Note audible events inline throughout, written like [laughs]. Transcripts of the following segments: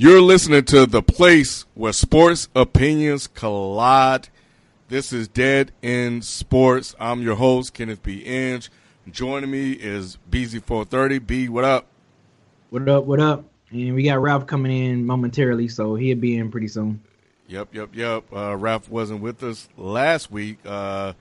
You're listening to the place where sports opinions collide. This is Dead in Sports. I'm your host, Kenneth B. Inge. Joining me is BZ430. B, what up? What up? What up? And we got Ralph coming in momentarily, so he'll be in pretty soon. Yep, yep, yep. Uh, Ralph wasn't with us last week. Uh,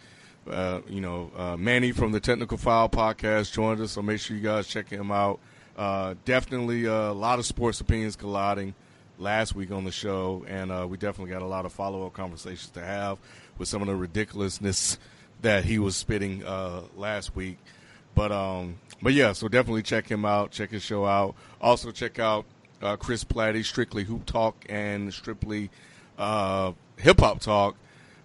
uh, you know, uh, Manny from the Technical Foul podcast joined us, so make sure you guys check him out. Uh, definitely uh, a lot of sports opinions colliding last week on the show, and uh, we definitely got a lot of follow up conversations to have with some of the ridiculousness that he was spitting uh, last week. But um, but yeah, so definitely check him out, check his show out. Also check out uh, Chris Platty, Strictly Hoop Talk and Strictly uh, Hip Hop Talk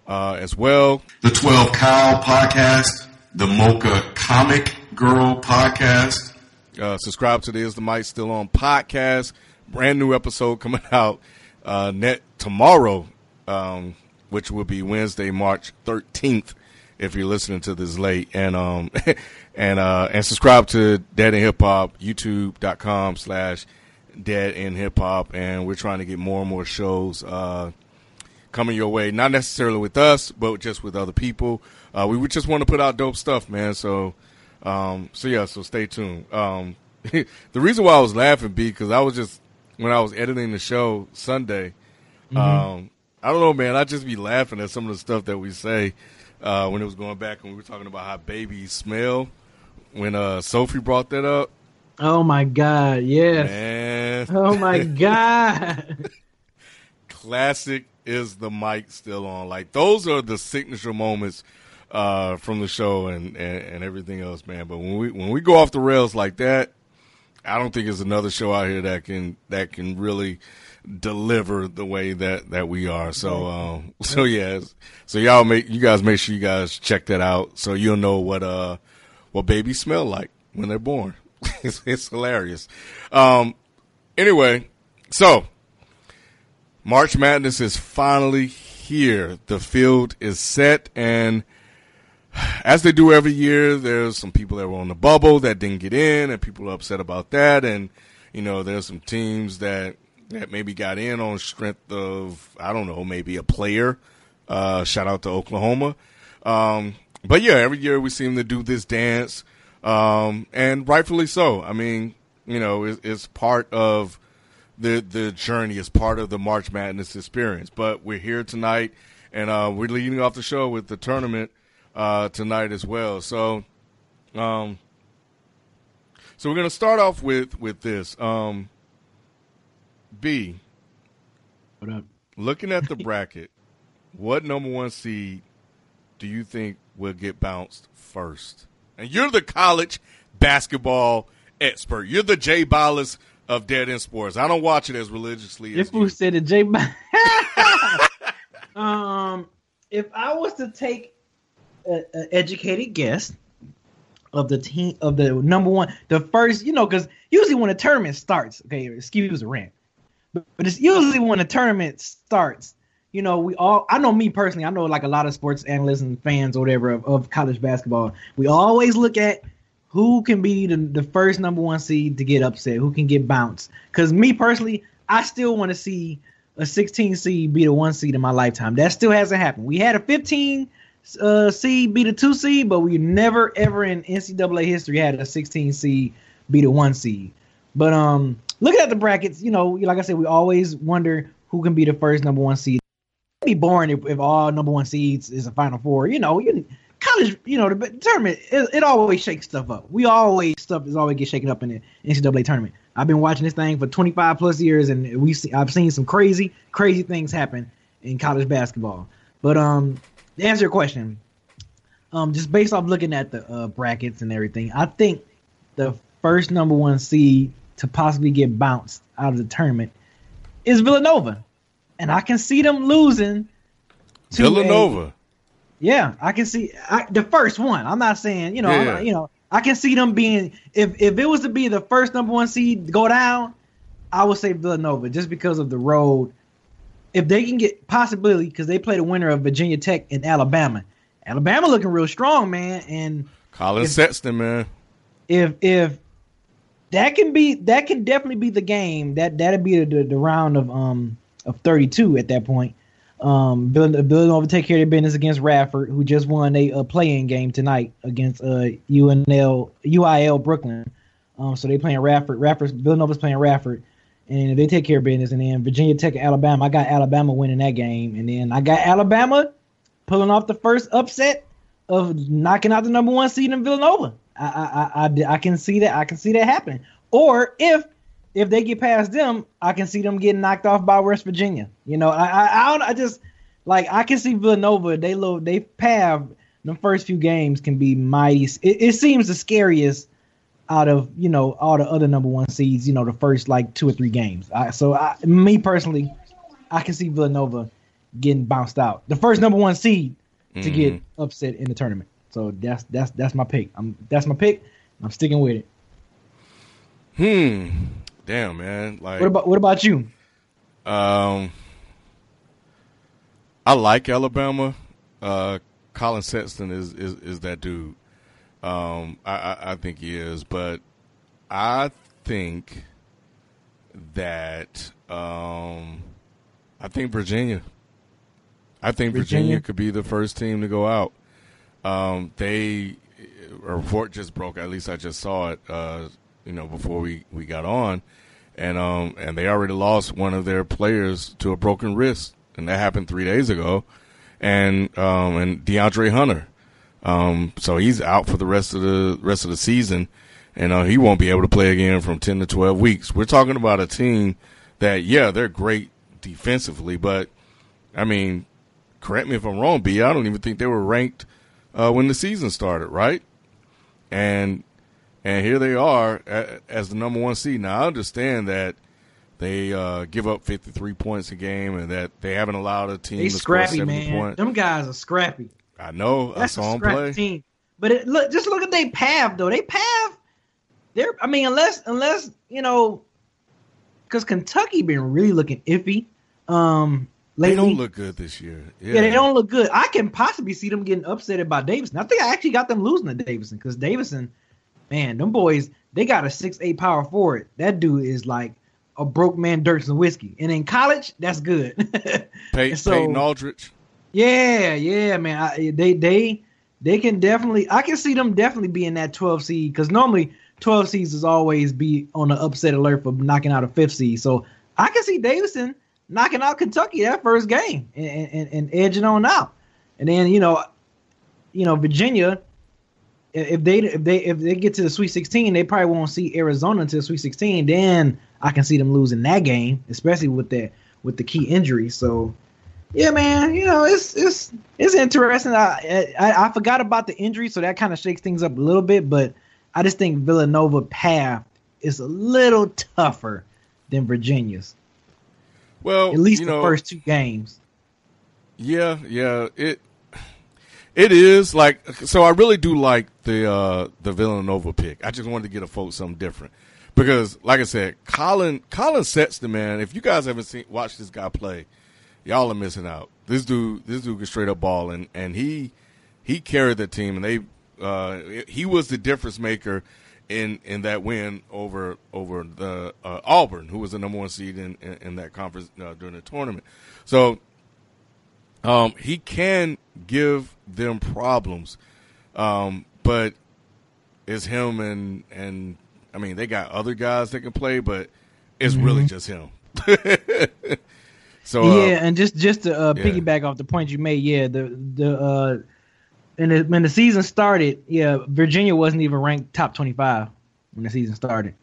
as well. The Twelve Cow Podcast, the Mocha Comic Girl Podcast. Uh, subscribe to the Is the Mic Still On podcast. Brand new episode coming [laughs] out uh, net tomorrow, um, which will be Wednesday, March 13th. If you're listening to this late, and um, [laughs] and uh, and subscribe to Dead in Hip Hop, YouTube.com slash Dead in Hip Hop, and we're trying to get more and more shows uh, coming your way. Not necessarily with us, but just with other people. Uh, we would just want to put out dope stuff, man. So um, so yeah, so stay tuned. Um, [laughs] the reason why I was laughing, B, because I was just when I was editing the show Sunday. Mm-hmm. Um, I don't know, man. I just be laughing at some of the stuff that we say uh, when it was going back and we were talking about how babies smell. When uh, Sophie brought that up. Oh my God! Yes. Man. Oh my [laughs] God. Classic is the mic still on? Like those are the signature moments uh, from the show and, and, and everything else, man. But when we when we go off the rails like that, I don't think there's another show out here that can that can really deliver the way that that we are. So um, [laughs] so yeah, so y'all make you guys make sure you guys check that out so you'll know what uh what babies smell like when they're born. [laughs] it's, it's hilarious. Um, anyway, so March Madness is finally here. The field is set and as they do every year, there's some people that were on the bubble that didn't get in, and people are upset about that. And you know, there's some teams that that maybe got in on strength of I don't know, maybe a player. Uh, shout out to Oklahoma. Um, but yeah, every year we seem to do this dance, um, and rightfully so. I mean, you know, it's, it's part of the the journey. It's part of the March Madness experience. But we're here tonight, and uh, we're leading off the show with the tournament uh, tonight as well. So, um, so we're gonna start off with with this. Um, B. What up? Looking at the [laughs] bracket, what number one seed do you think will get bounced first? And you're the college basketball expert. You're the Jay Bilas of Dead End Sports. I don't watch it as religiously if as you. said it, Jay. [laughs] um, if I was to take an educated guess of the team of the number one, the first, you know, because usually when a tournament starts, okay, excuse the rant, but, but it's usually when a tournament starts, you know, we all, I know me personally, I know like a lot of sports analysts and fans or whatever of, of college basketball, we always look at who can be the, the first number one seed to get upset, who can get bounced. Because me personally, I still want to see a 16 seed beat a one seed in my lifetime. That still hasn't happened. We had a 15 uh, seed beat a two seed, but we never ever in NCAA history had a 16 seed beat a one seed. But um, looking at the brackets, you know, like I said, we always wonder who can be the first number one seed. It'd be boring if, if all number one seeds is a final four. You know, you college, you know, the tournament, it, it always shakes stuff up. We always stuff is always get shaken up in the NCAA tournament. I've been watching this thing for 25 plus years, and we see, I've seen some crazy, crazy things happen in college basketball. But um, to answer your question, um, just based off looking at the uh, brackets and everything, I think the first number one seed to possibly get bounced out of the tournament is Villanova, and I can see them losing. To Villanova. A, yeah, I can see I, the first one. I'm not saying you know, Yeah. I'm- you know, I can see them being if if it was to be the first number one seed to go down, I would say Villanova just because of the road. If they can get possibility because they play the winner of Virginia Tech and Alabama. Alabama looking real strong, man, and Collin If- Sexton, man. if if that can be that can definitely be the game. That that'd be the, the round of um of 32 at that point. Um Vill- Villanova take care of their business against Radford who just won a, a playing game tonight against uh UNL UIL Brooklyn. Um so they playing Radford. Radford Villanova's playing Radford and they take care of business and then Virginia Tech Alabama I got Alabama winning that game and then I got Alabama pulling off the first upset of knocking out the number one seed in Villanova. I I, I, I, can see that. I can see that happening. Or if if they get past them, I can see them getting knocked off by West Virginia. You know, I I, I, don't, I just like I can see Villanova. They low they path the first few games can be mighty. It, it seems the scariest out of you know all the other number one seeds. You know, the first like two or three games. I, so I, me personally, I can see Villanova getting bounced out. The first number one seed to get upset in the tournament. So that's that's that's my pick. I'm that's my pick. I'm sticking with it. Hmm. Damn, man. Like, What about what about you? um, I like Alabama. Uh, Collin Sexton is, is, is that dude. Um, I, I, I think he is, but I think that, um, I think Virginia. I think Virginia, Virginia? could be the first team to go out. Um, they a report just broke. At least I just saw it. Uh, you know, before we, we got on, and um, and they already lost one of their players to a broken wrist, and that happened three days ago. And um, and DeAndre Hunter, um, so he's out for the rest of the rest of the season, and uh, he won't be able to play again from ten to twelve weeks. We're talking about a team that, yeah, they're great defensively, but I mean, correct me if I'm wrong, B. I don't even think they were ranked uh, when the season started, right? And and here they are as the number one seed. Now I understand that they uh, give up 53 points a game, and that they haven't allowed a team They to scrappy, man. points. Them guys are scrappy. I know. I That's saw a him play. team. But it, look, just look at their path though. They path. They're. I mean, unless unless you know, because Kentucky been really looking iffy. Um, lately. They don't look good this year. Yeah, Yeah, they don't look good. I can possibly see them getting upset by Davidson. I think I actually got them losing to Davidson because Davidson, man, them boys, they got a six eight power forward. That dude is like a broke man, dirt and whiskey. And in college, that's good. [laughs] Pey- so- Peyton Aldridge. Yeah, yeah, man. I, eh, they they they can definitely. I can see them definitely being that twelve seed because normally twelve seeds is always be on the upset alert for knocking out a fifth seed. So I can see Davidson knocking out Kentucky that first game and, and, and edging on out. And then you know, you know Virginia. If they if they if they get to the Sweet 16, they probably won't see Arizona until Sweet 16. Then I can see them losing that game, especially with that with the key injury. So yeah, man, you know it's it's it's interesting. I I, I forgot about the injury, so that kind of shakes things up a little bit. But I just think Villanova path is a little tougher than Virginia's. Well, At least the know, first two games. Yeah, yeah. It it is like so. I really do like the uh the Villanova pick. I just wanted to get a folks something different because, like I said, Collin Collin Sexton, man. If you guys haven't seen watched this guy play, y'all are missing out. This dude, this dude can straight up ball, and and he he carried the team, and they uh he was the difference maker in in that win over over the uh, Auburn, who was the number one seed in in, in that conference uh, during the tournament. So um, he can give them problems, um, but it's him and and I mean they got other guys that can play, but it's really just him. [laughs] so uh, Mm-hmm. yeah, and just just to uh, yeah. piggyback off the point you made, yeah, the the uh, and the, when the season started, yeah, Virginia wasn't even ranked top twenty five when the season started.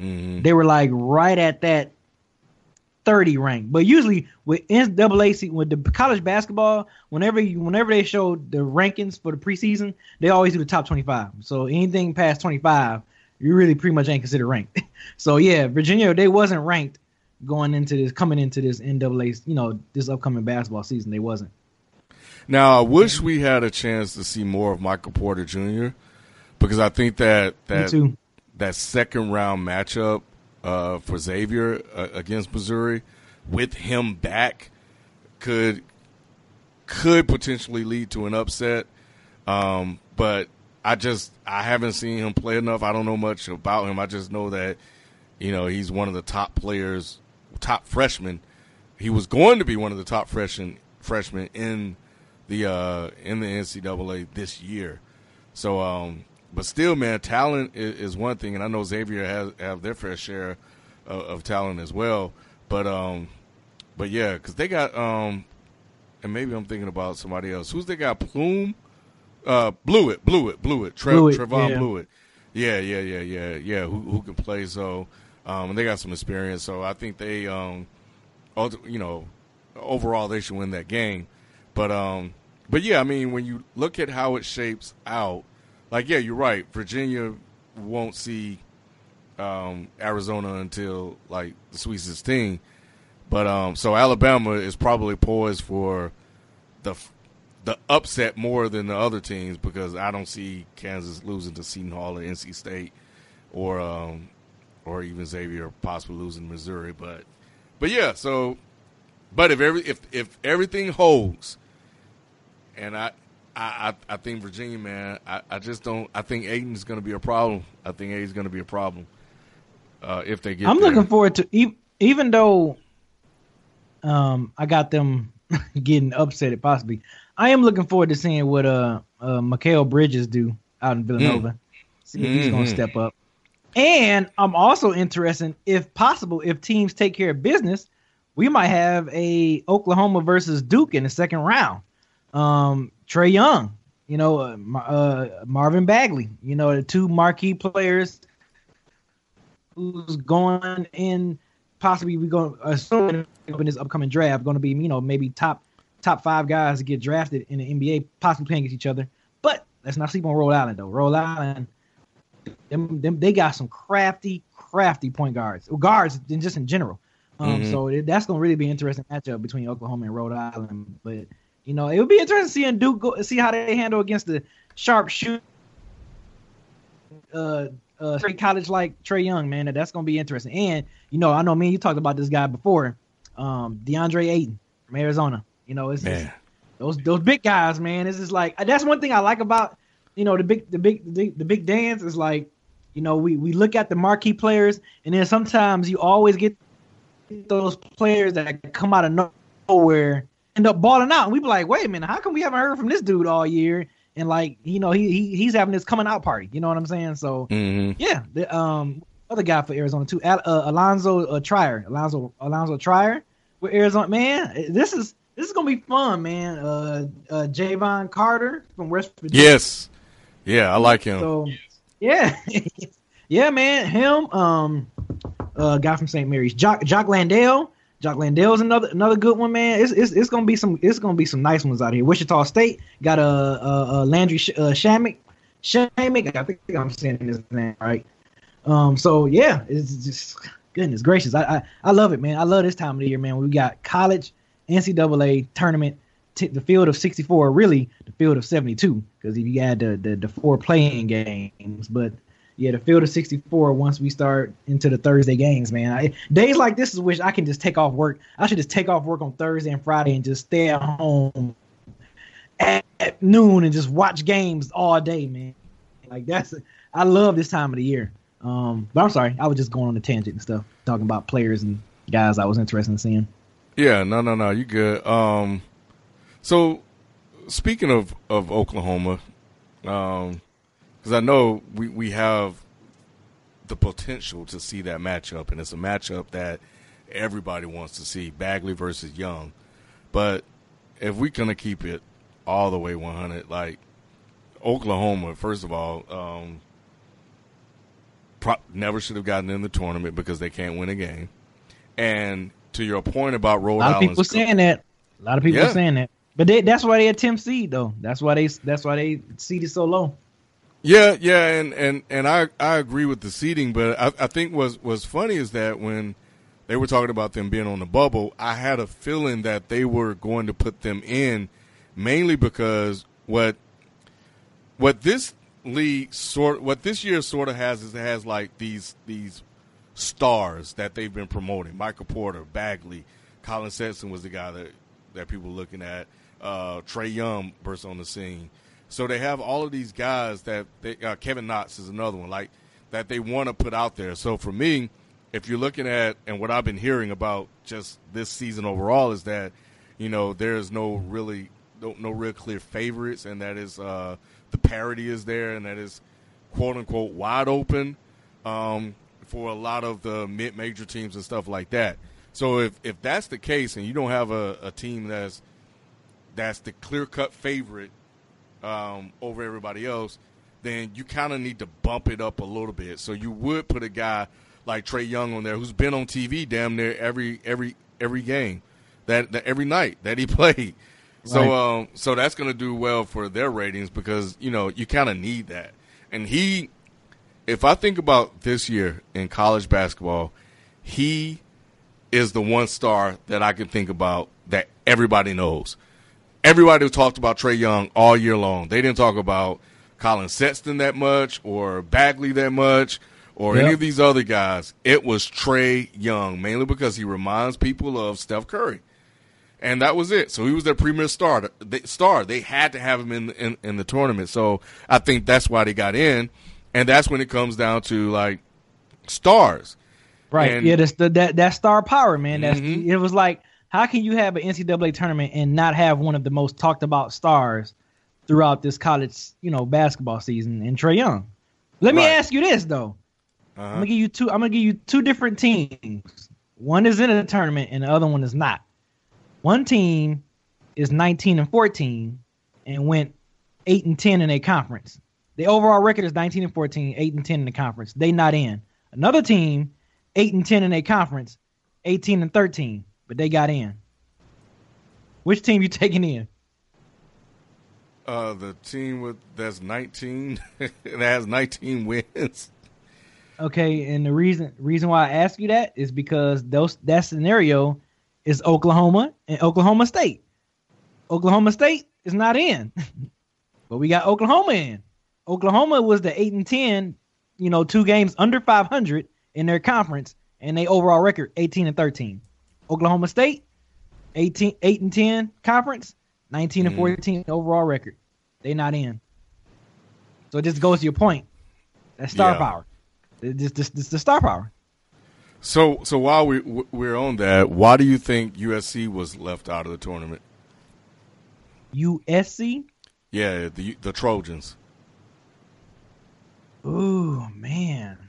mhm. They were like right at that thirty rank. But usually with NCAA with the college basketball, whenever you whenever they show the rankings for the preseason, they always do the top twenty five. So anything past twenty five, you really pretty much ain't considered ranked. [laughs] so yeah, Virginia they wasn't ranked going into this coming into this NCAA, you know, this upcoming basketball season. They wasn't. Now, I wish we had a chance to see more of Michael Porter Jr. because I think that that too. that second round matchup uh, for Xavier uh, against Missouri with him back could could potentially lead to an upset. Um, but I just I haven't seen him play enough. I don't know much about him. I just know that you know he's one of the top players, top freshmen. He was going to be one of the top freshmen freshmen in the uh, in the NCAA this year. So, um, but still, man, talent is, is one thing, and I know Xavier has have their fair share of, of talent as well. But, um, but yeah, because they got, um, and maybe I'm thinking about somebody else. Who's they got? Plume, uh, Bluiett, Bluiett, Bluiett, Tre- it. Trevon yeah. it. Yeah, yeah, yeah, yeah, yeah. Who who can play? So, um, and they got some experience. So I think they, um, you know, overall they should win that game. But um, but yeah, I mean, when you look at how it shapes out, like yeah, you're right. Virginia won't see um, Arizona until like the Sweet 16. But um, so Alabama is probably poised for the the upset more than the other teams because I don't see Kansas losing to Seton Hall or NC State or um, or even Xavier possibly losing Missouri. But but yeah, so but if every if if everything holds, and I I I, I think Virginia man, I, I just don't. I think Ayton's going to be a problem. I think Ayton's going to be a problem uh, if they get. I'm there. looking forward to e- even though um I got them [laughs] getting upset at possibly. I am looking forward to seeing what uh uh Mikal Bridges do out in Villanova. See if he's gonna Mhm. step up. And I'm also interested, if possible, if teams take care of business, we might have a Oklahoma versus Duke in the second round. Um, Trae Young, you know, uh, uh, Marvin Bagley, you know, the two marquee players who's going in possibly we're going assuming in this upcoming draft going to be you know maybe top top five guys to get drafted in the NBA possibly playing against each other. But let's not sleep on Rhode Island though. Rhode Island, them, them they got some crafty crafty point guards, guards in just in general. Um, Mhm. so it, that's going to really be an interesting matchup between Oklahoma and Rhode Island. But you know it would be interesting seeing Duke go, see how they handle against the sharp shoot uh uh straight college like Trae Young, man. That's gonna be interesting. And you know, I know me and you talked about this guy before, um, DeAndre Ayton from Arizona. You know, it's just- those those big guys, man. It's just like that's one thing I like about you know the big the big the, the big dance is like you know we we look at the marquee players and then sometimes you always get those players that come out of nowhere end up balling out. And we be like wait a minute how come we haven't heard from this dude all year? And like you know he, he he's having this coming out party you know what I'm saying? So Mhm. yeah the um other guy for Arizona too Al, uh, Alonzo uh, Trier Alonzo Alonzo Trier with Arizona. Man this is this is gonna be fun man. Uh uh Jevon Carter from West Virginia. Yes. Yeah, I like him. so yeah, [laughs] yeah, man. Him, um, uh, guy from St. Mary's, Jock, Jock Landale. Jock Landale's another another good one, man. It's, it's it's gonna be some it's gonna be some nice ones out here. Wichita State got a uh, uh, Landry Sh- uh, Shamet. Shamet, I think I'm saying his name right. Um, so yeah, it's just goodness gracious. I, I I love it, man. I love this time of the year, man. We got college, NCAA tournament, t- the field of 64, really the field of 72, because if you add the, the the four playing games, but yeah, the field of 64 once we start into the Thursday games, man. I, days like this is which I can just take off work. I should just take off work on Thursday and Friday and just stay at home at, at noon and just watch games all day, man. Like that's I love this time of the year. Um, but I'm sorry, I was just going on a tangent and stuff, talking about players and guys I was interested in seeing. Yeah, no, no, no. You good? Um, so speaking of of Oklahoma, um, because I know we we have the potential to see that matchup, and it's a matchup that everybody wants to see: Bagley versus Young. But if we're gonna keep it all the way 100, like Oklahoma, first of all, um, pro- never should have gotten in the tournament because they can't win a game. And to your point about Rhode Island, A lot of Island's people saying that. A lot of people Yeah. saying that. But they, that's why they 10th seed though. That's why they that's why they seeded so low. Yeah, yeah, and, and, and I I agree with the seating, but I, I think was was funny is that when they were talking about them being on the bubble, I had a feeling that they were going to put them in mainly because what what this league sort what this year sort of has is it has like these these stars that they've been promoting. Michael Porter, Bagley, Collin Sexton was the guy that that people were looking at. Uh, Trae Young burst on the scene. So they have all of these guys that they, uh, Kevin Knox is another one like that they want to put out there. So for me, if you're looking at and what I've been hearing about just this season overall is that you know there's no really no, no real clear favorites, and that is uh, the parity is there, and that is quote unquote wide open um, for a lot of the mid major teams and stuff like that. So if if that's the case, and you don't have a, a team that's that's the clear cut favorite um, over everybody else, then you kind of need to bump it up a little bit. So you would put a guy like Trae Young on there, who's been on TV damn near every every every game, that, that every night that he [laughs] played. So Right. um, so that's going to do well for their ratings because you know you kind of need that. And he, if I think about this year in college basketball, he is the one star that I can think about that everybody knows. Everybody talked about Trae Young all year long. They didn't talk about Collin Sexton that much or Bagley that much or any of these other guys. It was Trae Young, mainly because he reminds people of Steph Curry. And that was it. So he was their premier star. They, star. They had to have him in, in in the tournament. So I think that's why they got in. And that's when it comes down to like stars. Right. And- yeah, that's the, that that star power, man. That's Mhm. it was like how can you have an NCAA tournament and not have one of the most talked about stars throughout this college, you know, basketball season and Trae Young? Let me Right. ask you this though. I'm Uh-huh. gonna give you two I'm gonna give you two different teams. One is in a tournament and the other one is not. One team is 19 and 14 and went 8 and 10 in a conference. The overall record is 19 and 14, 8 and 10 in the conference. They not in. Another team, 8 and 10 in a conference, 18 and 13, but they got in. Which team you [laughs] taking in? Uh, the team with that's 19 [laughs] that has 19 wins. Okay, and the reason reason why I ask you that is because those that scenario is Oklahoma and Oklahoma State. Oklahoma State is not in, [laughs] but we got Oklahoma in. Oklahoma was the eight and ten, you know, two games under five hundred in their conference, and they overall record eighteen and thirteen. Oklahoma State, 18, 8 and ten conference, nineteen and Mm. fourteen overall record. They not in. So it just goes to your point. That's star Yeah. power. It just this, this the star power. So, so while we we're on that, why do you think USC was left out of the tournament? USC. Yeah, the the Trojans. Ooh man.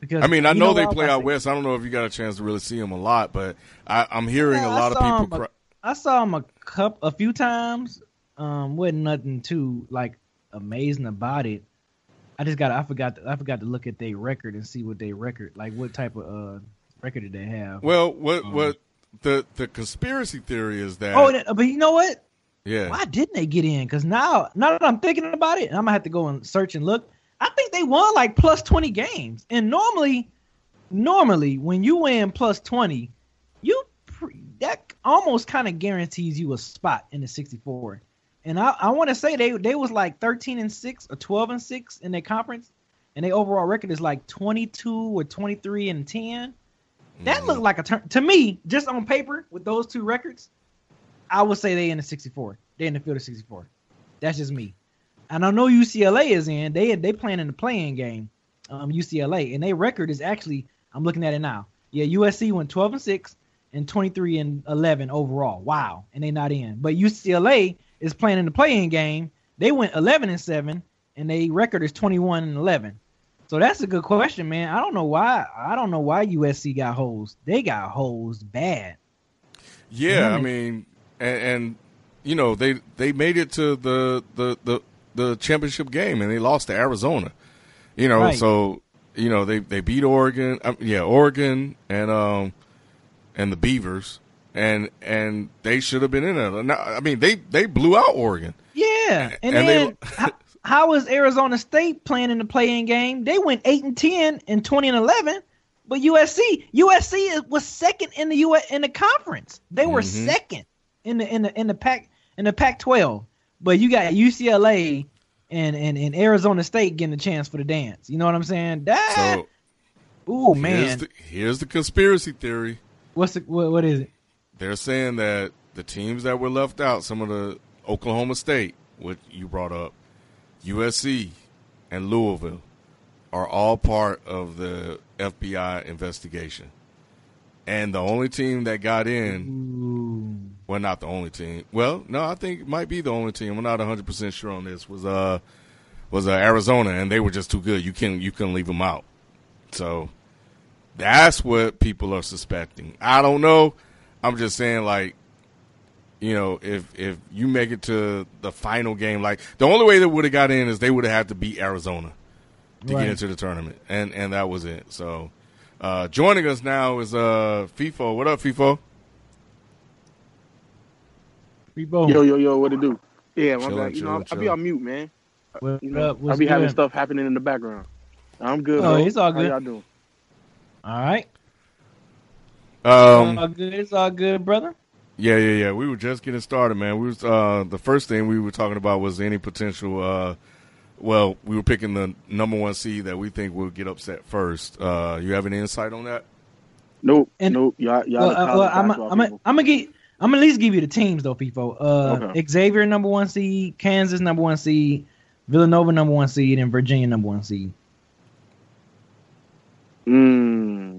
Because I mean, I you know, they play out west. I don't know if you got a chance to really see them a lot, but I, I'm hearing Yeah, a lot of people. Cry- I saw them a cup a few times. Um, wasn't nothing too like amazing about it. I just got I forgot to, I forgot to look at their record and see what their record like what type of uh record did they have. well, what what the the conspiracy theory is that? oh, but you know what? yeah, Why didn't they get in? Because now, now that I'm thinking about it, I'm gonna have to go and search and look. I think they won like plus 20 games, and normally, normally when you win plus 20, you that almost kind of guarantees you a spot in the 64. And I, I want to say they they was like 13 and six or 12 and six in their conference, and their overall record is like 22 or 23 and 10. That mm-hmm. looked like a turn to me, just on paper with those two records. I would say they in the 64. They in the field of 64. That's just me. And I know UCLA is in. They they playing in the playing game. Um, UCLA and their record is actually I'm looking at it now. Yeah, USC went 12 and six and 23 and 11 overall. Wow, and they not in. But UCLA is playing in the playing game. They went 11 and seven, and their record is 21 and 11. So that's a good question, man. I don't know why. I don't know why USC got holes. They got holes bad. Yeah, I mean, and, and you know they they made it to the the the the championship game and they lost to Arizona. You know, Right. so you know they they beat Oregon. Um, yeah, Oregon and um and the Beavers and and they should have been in it. Now, I mean, they they blew out Oregon. Yeah, and, And they- then [laughs] how, how was Arizona State playing in the playing game? They went eight and ten in twenty and eleven, but USC USC was second in the U in the conference. They were Mhm. second in the in the in the pack in the Pac twelve, but you got UCLA and, and and Arizona State getting a chance for the dance. You know what I'm saying? That So ooh here's man, the, here's the conspiracy theory. what's the what, what is it? They're saying that the teams that were left out, some of the Oklahoma State, which you brought up, USC, and Louisville, are all part of the FBI investigation. And the only team that got in, Ooh. well, not the only team. Well, no, I think it might be the only team. I'm not 100 percent sure on this. Was uh was uh, Arizona, and they were just too good. You can you couldn't leave them out. So that's what people are suspecting. I don't know. I'm just saying, like, you know, if if you make it to the final game, like the only way they would have got in is they would have had to beat Arizona to Right. get into the tournament, and and that was it. So uh, joining us now is uh FIFO. What up, FIFO? Rebo, Yo, yo, yo, what it do? Yeah, my Chillin', bad. You know, chillin', I be on mute, man. what You know, up? I What's be having good? stuff happening in the background. I'm good. Oh, bro. it's all How good. y'all doing? All right. Um, all good. It's all good, brother. Yeah, yeah, yeah. We were just getting started, man. We was uh, the first thing we were talking about was any potential. Uh, well, we were picking the number one seed that we think will get upset first. Uh, you have any insight on that? Nope, And- nope. Y'all, y'all Well, the college well, I'm basketball I'm I'm gonna get I'm gonna at least give you the teams though, people. Uh, Okay. Xavier number one seed, Kansas number one seed, Villanova number one seed, and Virginia number one seed. Mm.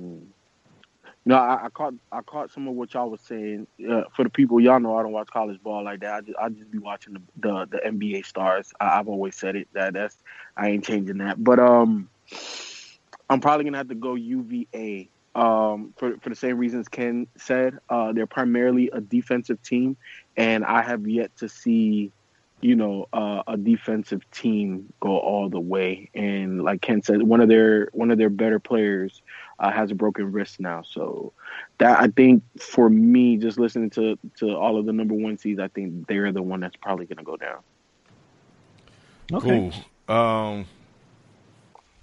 No, I, I caught I caught some of what y'all was saying. Uh, for the people, y'all know I don't watch college ball like that. I just, I just be watching the, the the NBA stars. I, I've always said it. That that's I ain't changing that. But um, I'm probably gonna have to go UVA. Um, for for the same reasons Ken said. Uh, they're primarily a defensive team, and I have yet to see. You know, uh, a defensive team go all the way, and like Ken said, one of their one of their better players uh, has a broken wrist now. So that I think for me, just listening to to all of the number one seeds, I think they're the one that's probably going to go down. Okay. Cool. Um,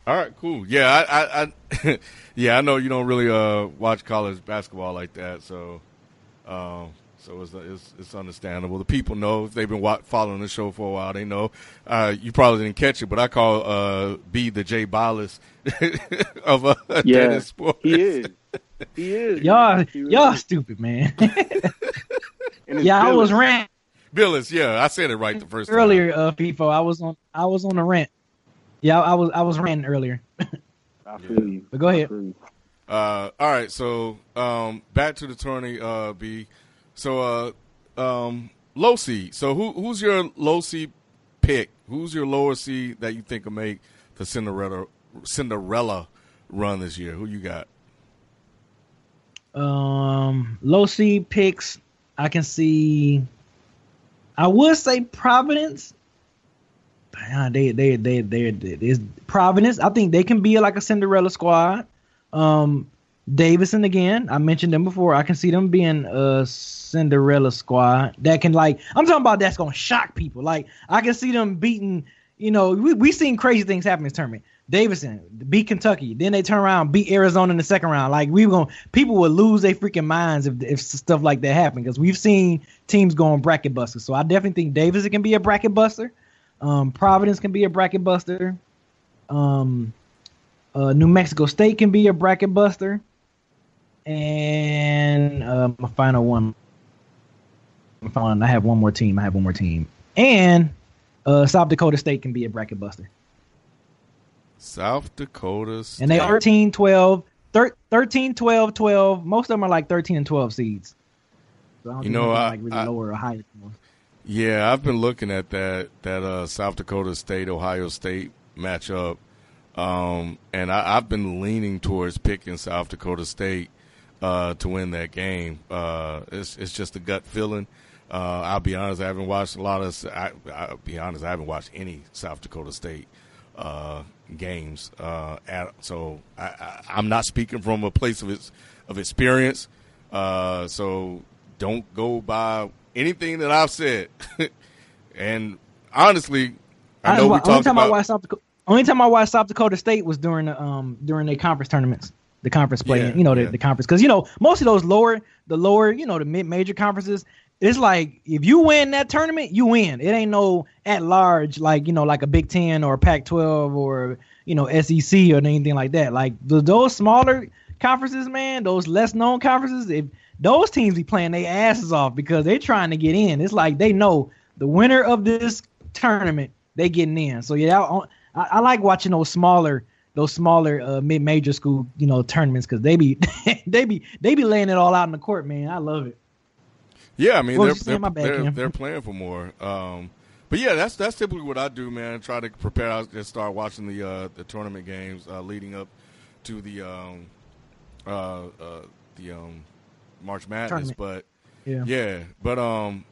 all right, cool. Yeah, I, I, I [laughs] yeah, I know you don't really uh watch college basketball like that, so, um, so it's, it's it's understandable. The people know if they've been wa- following the show for a while. They know. Uh, you probably didn't catch it, but I call uh B the Jay Bilas [laughs] of uh, Yeah, tennis sport. He is. He is. [laughs] Y'all He really y'all is. stupid, man. [laughs] And it's yeah, I was Bilas. rant Bilas, yeah, I said it right the first time. earlier, uh, FIFO. I was on I was on a rant. Yeah, I was I was ranting earlier. I feel you. But go ahead. Uh, all right, so um, back to the tourney, uh, B. So uh, um, low seed. So who who's your low seed pick? Who's your lower seed that you think will make the Cinderella Cinderella run this year? Who you got? Um, low seed picks. I can see. I would say Providence. They they they they is Providence. I think they can be like a Cinderella squad. Um, Davidson again. I mentioned them before. I can see them being a Cinderella squad that can like. I'm talking about that's gonna shock people. Like I can see them beating. You know, we we seen crazy things happen in this tournament. Davidson beat Kentucky, then they turn around beat Arizona in the second round. Like we were going, people would lose their freaking minds if if stuff like that happened because we've seen teams going bracket busters. So I definitely think Davidson can be a bracket buster. Um, Providence can be a bracket buster. Um, uh, New Mexico State can be a bracket buster. And uh, my final one. my final one, I have one more team. I have one more team. And uh, South Dakota State can be a bracket buster. South Dakota. State. And they are 13, 12, thir- 13, 12, 12. Most of them are like 13 and 12 seeds. So I don't You know, I- like really I- lower or higher. Yeah, I've been looking at that that uh, South Dakota State Ohio State matchup. Um, and I, I've been leaning towards picking South Dakota State uh, to win that game. Uh, it's it's just a gut feeling. Uh, I'll be honest, I haven't watched a lot of. I, I'll be honest, I haven't watched any South Dakota State uh, games. Uh, at, so I, I, I'm not speaking from a place of its of experience. Uh, so don't go by anything that I've said. [laughs] and honestly, I know we only talked time I about. watched South Dakota, only time I watched South Dakota State was during the um during the conference tournaments, the conference play, Yeah, you know, the, yeah. the conference because you know most of those lower the lower you know the mid major conferences. It's like if you win that tournament, you win. It ain't no at large like you know like a Big Ten or Pac twelve or you know SEC or anything like that. Like th- those smaller conferences, man, those less known conferences, if those teams be playing their asses off because they trying to get in. It's like they know the winner of this tournament, they getting in. So yeah, I, I, I like watching those smaller, those smaller uh, mid major school, you know, tournaments because they be [laughs] they be they be laying it all out in the court, man. I love it. Yeah, I mean they're was you saying? they're, bad, they're, they're playing for more. Um, but yeah, that's that's typically what I do, man. Try to prepare. I just start watching the uh, the tournament games uh, leading up to the um, uh, uh, the um, March Madness. Tournament. But Yeah. yeah, but um,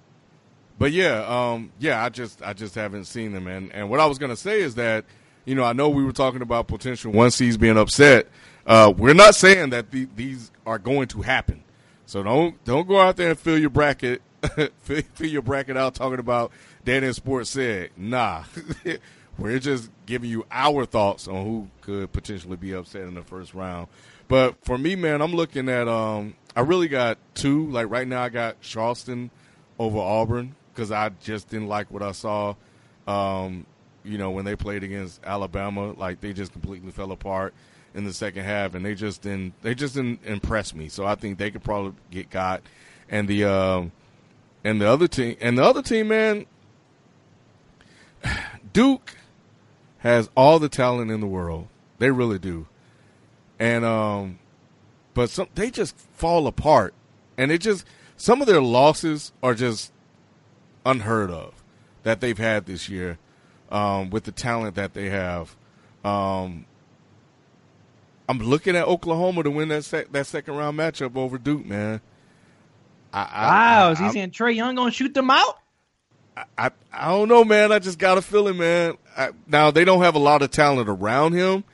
but yeah, um, yeah. I just I just haven't seen them, and and what I was gonna say is that you know I know we were talking about potential one seeds being upset. Uh, we're not saying that the, these are going to happen. So don't don't go out there and fill your bracket, [laughs] fill, fill your bracket out talking about Dan in Sports said. Nah, [laughs] we're just giving you our thoughts on who could potentially be upset in the first round. But for me, man, I'm looking at um, I really got two. Like right now, I got Charleston over Auburn because I just didn't like what I saw. Um, you know, when they played against Alabama, like they just completely fell apart in the second half, and they just didn't they just didn't impress me. So I think they could probably get got. And the um, and the other team and the other team, man, [sighs] Duke has all the talent in the world. They really do. And um, but some they just fall apart, and it just some of their losses are just unheard of that they've had this year um, with the talent that they have. Um, I'm looking at Oklahoma to win that sec- that second round matchup over Duke, man. I, I, Wow, I, is he saying Trae Young gonna shoot them out? I, I don't know, man. I just got a feeling, man. Now they don't have a lot of talent around him,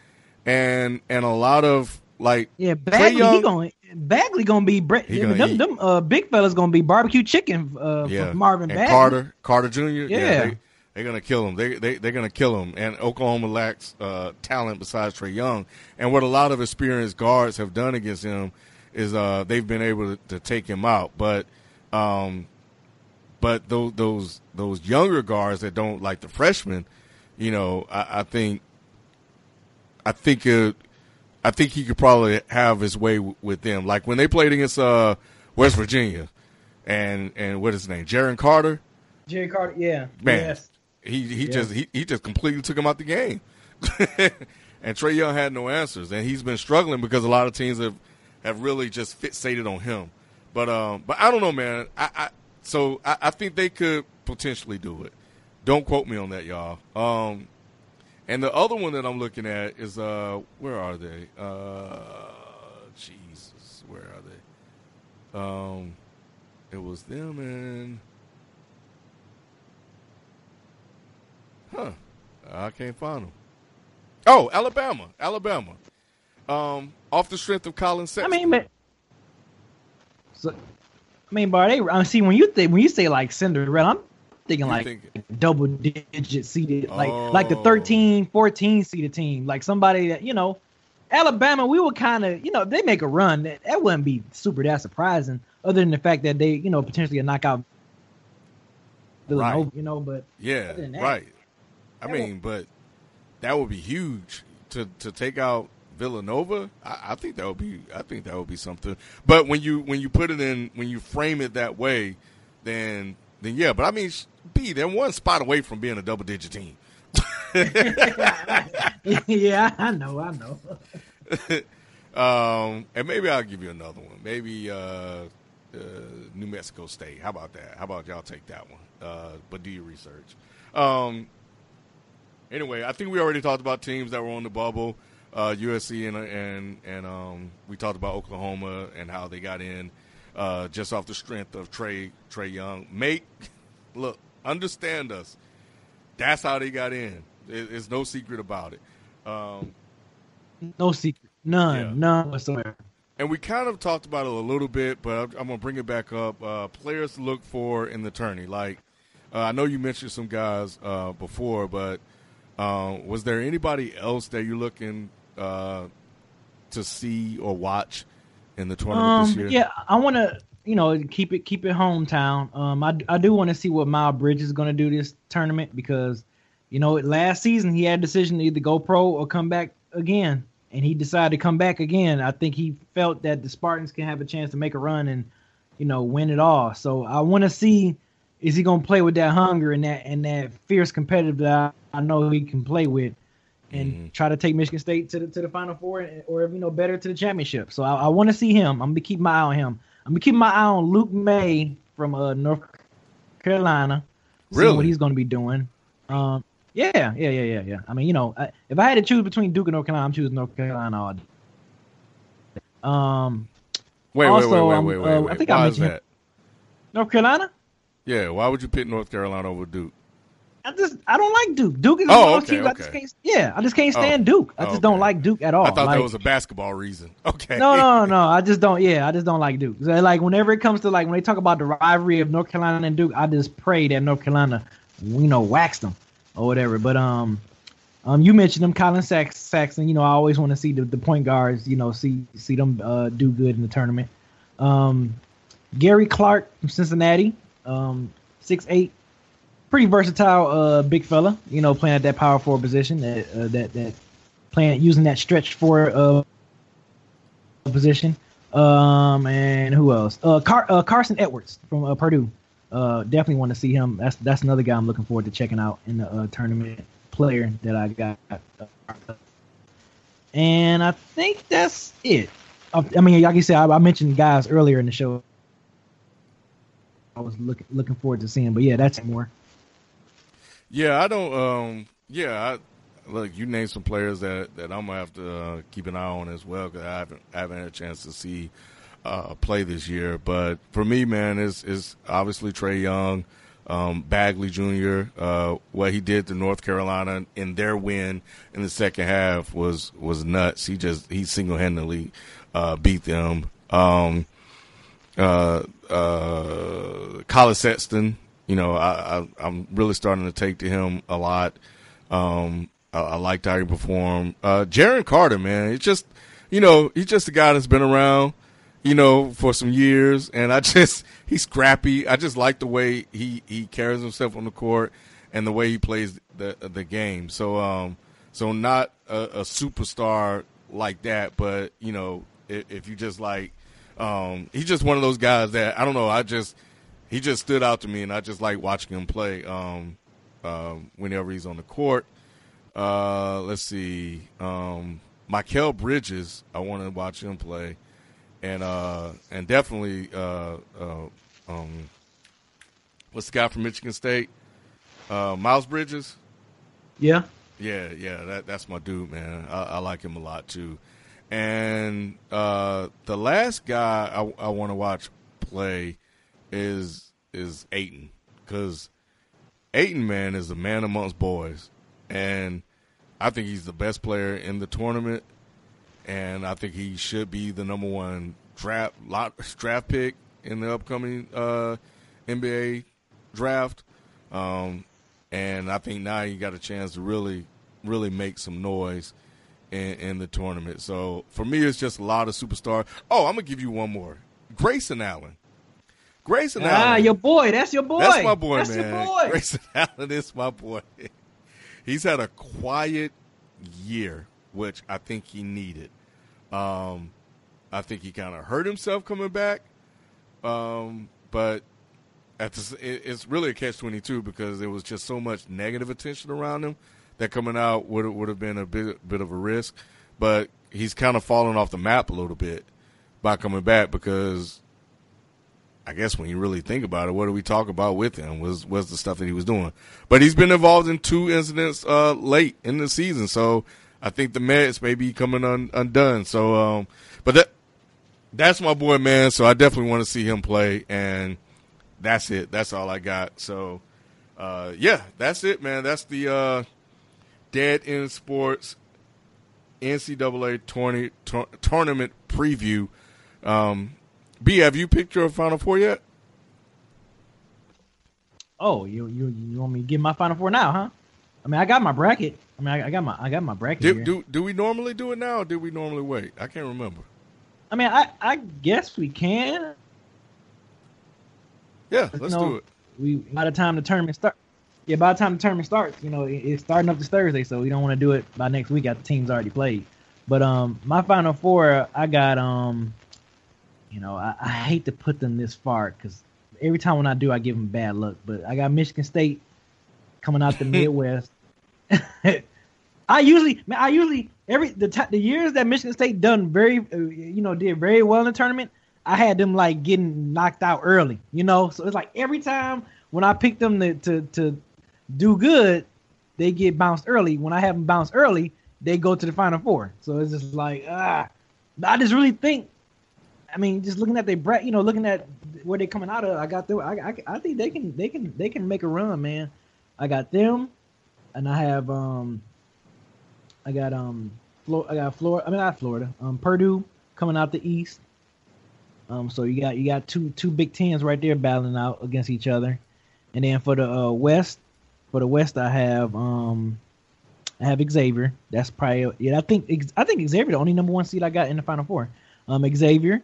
and and a lot of like Yeah, Bagley Young- he gonna Bagley gonna be. He gonna them them uh, big fellas gonna be barbecue chicken uh, yeah, for Marvin and Bagley. Carter Carter Jr. Yeah, Yeah. they, they're gonna kill him. They they they're gonna kill him. And Oklahoma lacks uh, talent besides Trae Young. And what a lot of experienced guards have done against him is uh, they've been able to, to take him out. But um, but those those those younger guards that don't like the freshmen, you know, I, I think I think it, I think he could probably have his way w- with them. Like when they played against uh, West Virginia, and and what is his name, Jaron Carter. Jerry Carter, yeah, Man, yes. He he Yeah. just he, he just completely took him out the game. [laughs] and Trae Young had no answers, and he's been struggling because a lot of teams have have really just fixated on him. But um, but I don't know, man. I, I so I, I think they could potentially do it. Don't quote me on that, y'all. Um, and the other one that I'm looking at is uh, where are they? Uh, Jesus, where are they? Um, it was them and. Huh. I can't find them. Oh, Alabama. Alabama. Um, off the strength of Collin I mean, but so, I mean, but they. I see when you think when you say like Cinderella, I'm thinking like think- double digit seeded, like Oh. like the 13, 14 seeded team, like somebody that you know. Alabama, we would kind of, you know, if they make a run, that, that wouldn't be super that surprising, other than the fact that they, you know, potentially a knockout Villanova, you know, but yeah, that, right. I mean, but that would be huge to to take out Villanova. I, I think that would be. I think that would be something. But when you when you put it in when you frame it that way, then then yeah. But I mean, B, they're one spot away from being a double digit team. [laughs] yeah, I know, I know. [laughs] um, and maybe I'll give you another one. Maybe uh, uh, New Mexico State. How about that? How about y'all take that one? Uh, but do your research. Um, anyway, I think we already talked about teams that were on the bubble, uh, USC and and and um, we talked about Oklahoma and how they got in uh, just off the strength of Trey Trae Young. Make [laughs] look, understand us. That's how they got in. It, there's no secret about it. Um, No secret, none, Yeah. none whatsoever. and we kind of talked about it a little bit, but I'm, I'm gonna bring it back up. Uh, players to look for in the tourney. Like uh, I know you mentioned some guys uh, before, but um, was there anybody else that you're looking uh, to see or watch in the tournament this Um, year? yeah, I want to, you know, keep it keep it hometown. Um, I I do want to see what Miles Bridges is going to do this tournament because, you know, last season he had a decision to either go pro or come back again, and he decided to come back again. I think he felt that the Spartans can have a chance to make a run and, you know, win it all. So I want to see is he going to play with that hunger and that and that fierce competitive that I, I know he can play with. And try to take Michigan State to the to the Final Four, or you know, better to the championship. So I, I want to see him. I'm gonna keep my eye on him. I'm gonna keep my eye on Luke Maye from uh, North Carolina. see Really? what he's gonna be doing. Um, yeah, yeah, yeah, yeah, yeah. I mean, you know, I, if I had to choose between Duke and North Carolina, I'm choosing North Carolina all day. Um, wait, also, wait, wait, wait, um, wait, uh, wait, I wait. think I Why is mentioned that? North Carolina. Yeah, why would you pick North Carolina over Duke? I just I don't like Duke. Duke is Oh, of team. okay, I just can't. Yeah, I just can't Oh, stand Duke. I just don't like Duke at all. I thought Like- that was a basketball reason. [laughs] Okay. No, no, no. I just don't. Yeah, I just don't like Duke. So, like whenever it comes to like when they talk about the rivalry of North Carolina and Duke, I just pray that North Carolina, you know, waxed them or whatever. But um, um, you mentioned them, Collin Sax- Saxon. You know, I always want to see the, the point guards. You know, see see them uh, do good in the tournament. Um, Gary Clark from Cincinnati, um, six eight, pretty versatile uh big fella. You know, playing at that power forward position. That uh, that that playing using that stretch for uh position. Um, and who else? Uh, Car- uh Carson Edwards from uh, Purdue. Uh, definitely want to see him. That's that's another guy I'm looking forward to checking out in the uh, tournament player that I got. And I think that's it. I, I mean, like you said, I, I mentioned guys earlier in the show. I was looking looking forward to seeing, but yeah, that's more. Yeah, I don't. Um, yeah, I, look, you named some players that, that I'm gonna have to uh, keep an eye on as well because I haven't I haven't had a chance to see uh, play this year. But for me, man, is is obviously Trae Young, um, Bagley Jr. Uh, what he did to North Carolina in their win in the second half was was nuts. He just he single handedly uh, beat them. Um, uh, uh, Collin Sexton. You know, I, I, I'm really starting to take to him a lot. Um, I, I liked how he performed. Uh, Jevon Carter, man, it's just, you know, he's just a guy that's been around, you know, for some years, and I [laughs] just he's scrappy. I just like the way he he carries himself on the court and the way he plays the the game. So, um, so not a, a superstar like that, but you know, if, if you just like, um, he's just one of those guys that I don't know. I just he just stood out to me, and I just like watching him play. Um, um, whenever he's on the court. Uh, let's see, um, Mikal Bridges. I want to watch him play, and uh, and definitely uh, uh, um, what's the guy from Michigan State? Uh, Miles Bridges. Yeah. Yeah, yeah, that that's my dude, man. I, I like him a lot too. And uh, the last guy I, I want to watch play is is Ayton because Ayton, man, is a man amongst boys, and I think he's the best player in the tournament, and I think he should be the number one draft lot draft pick in the upcoming uh, NBA draft. Um, and I think now he got a chance to really, really make some noise in, in the tournament. So for me, it's just a lot of superstar. Oh, I'm gonna give you one more, Grayson Allen. Grayson Ah, Allen. your boy. That's your boy. That's my boy, That's man. your boy. Grayson [laughs] Allen is my boy. He's had a quiet year, which I think he needed. Um, I think he kind of hurt himself coming back. Um, but at the, it, it's really a catch twenty two because there was just so much negative attention around him that coming out would would have been a bit bit of a risk. But he's kind of fallen off the map a little bit by coming back because I guess when you really think about it, what do we talk about with him was was the stuff that he was doing. But he's been involved in two incidents uh, late in the season, so I think the Mets may be coming un, undone. So, um, but that that's my boy, man. So I definitely want to see him play, and that's it. That's all I got. So, uh, yeah, that's it, man. That's the uh, Dead End Sports NCAA tourney, tour- tournament preview. Um, B, have you picked your Final Four yet? Oh, you you you want me to give my final four now, huh? I mean, I got my bracket. I mean, I, I got my I got my bracket. Do, here. do do we normally do it now, or do we normally wait? I can't remember. I mean, I I guess we can. Yeah, let's you know, do it. We by the time the tournament start, yeah, by the time the tournament starts, you know, it, it's starting up this Thursday, so we don't want to do it by next week after the team's already played. But um, my final four, I got um, you know, I, I hate to put them this far because every time when I do, I give them bad luck. But I got Michigan State coming out the [laughs] Midwest. [laughs] I usually, man, I usually every the t- the years that Michigan State done very, uh, you know, did very well in the tournament. I had them like getting knocked out early, you know. So it's like every time when I pick them to to, to do good, they get bounced early. When I have them bounce early, they go to the final four. So it's just like ah, I just really think. I mean, just looking at their breath, you know, looking at where they're coming out of, I got them. I, I, I think they can they can they can make a run, man. I got them, and I have um, I got um, Flor- I got Florida. I mean, not Florida. Um, Purdue coming out the East. Um, so you got you got two two Big Tens right there battling out against each other, and then for the uh, West, for the West, I have um, I have Xavier. That's probably yeah. I think I think Xavier the only number one seed I got in the Final Four. Um, Xavier,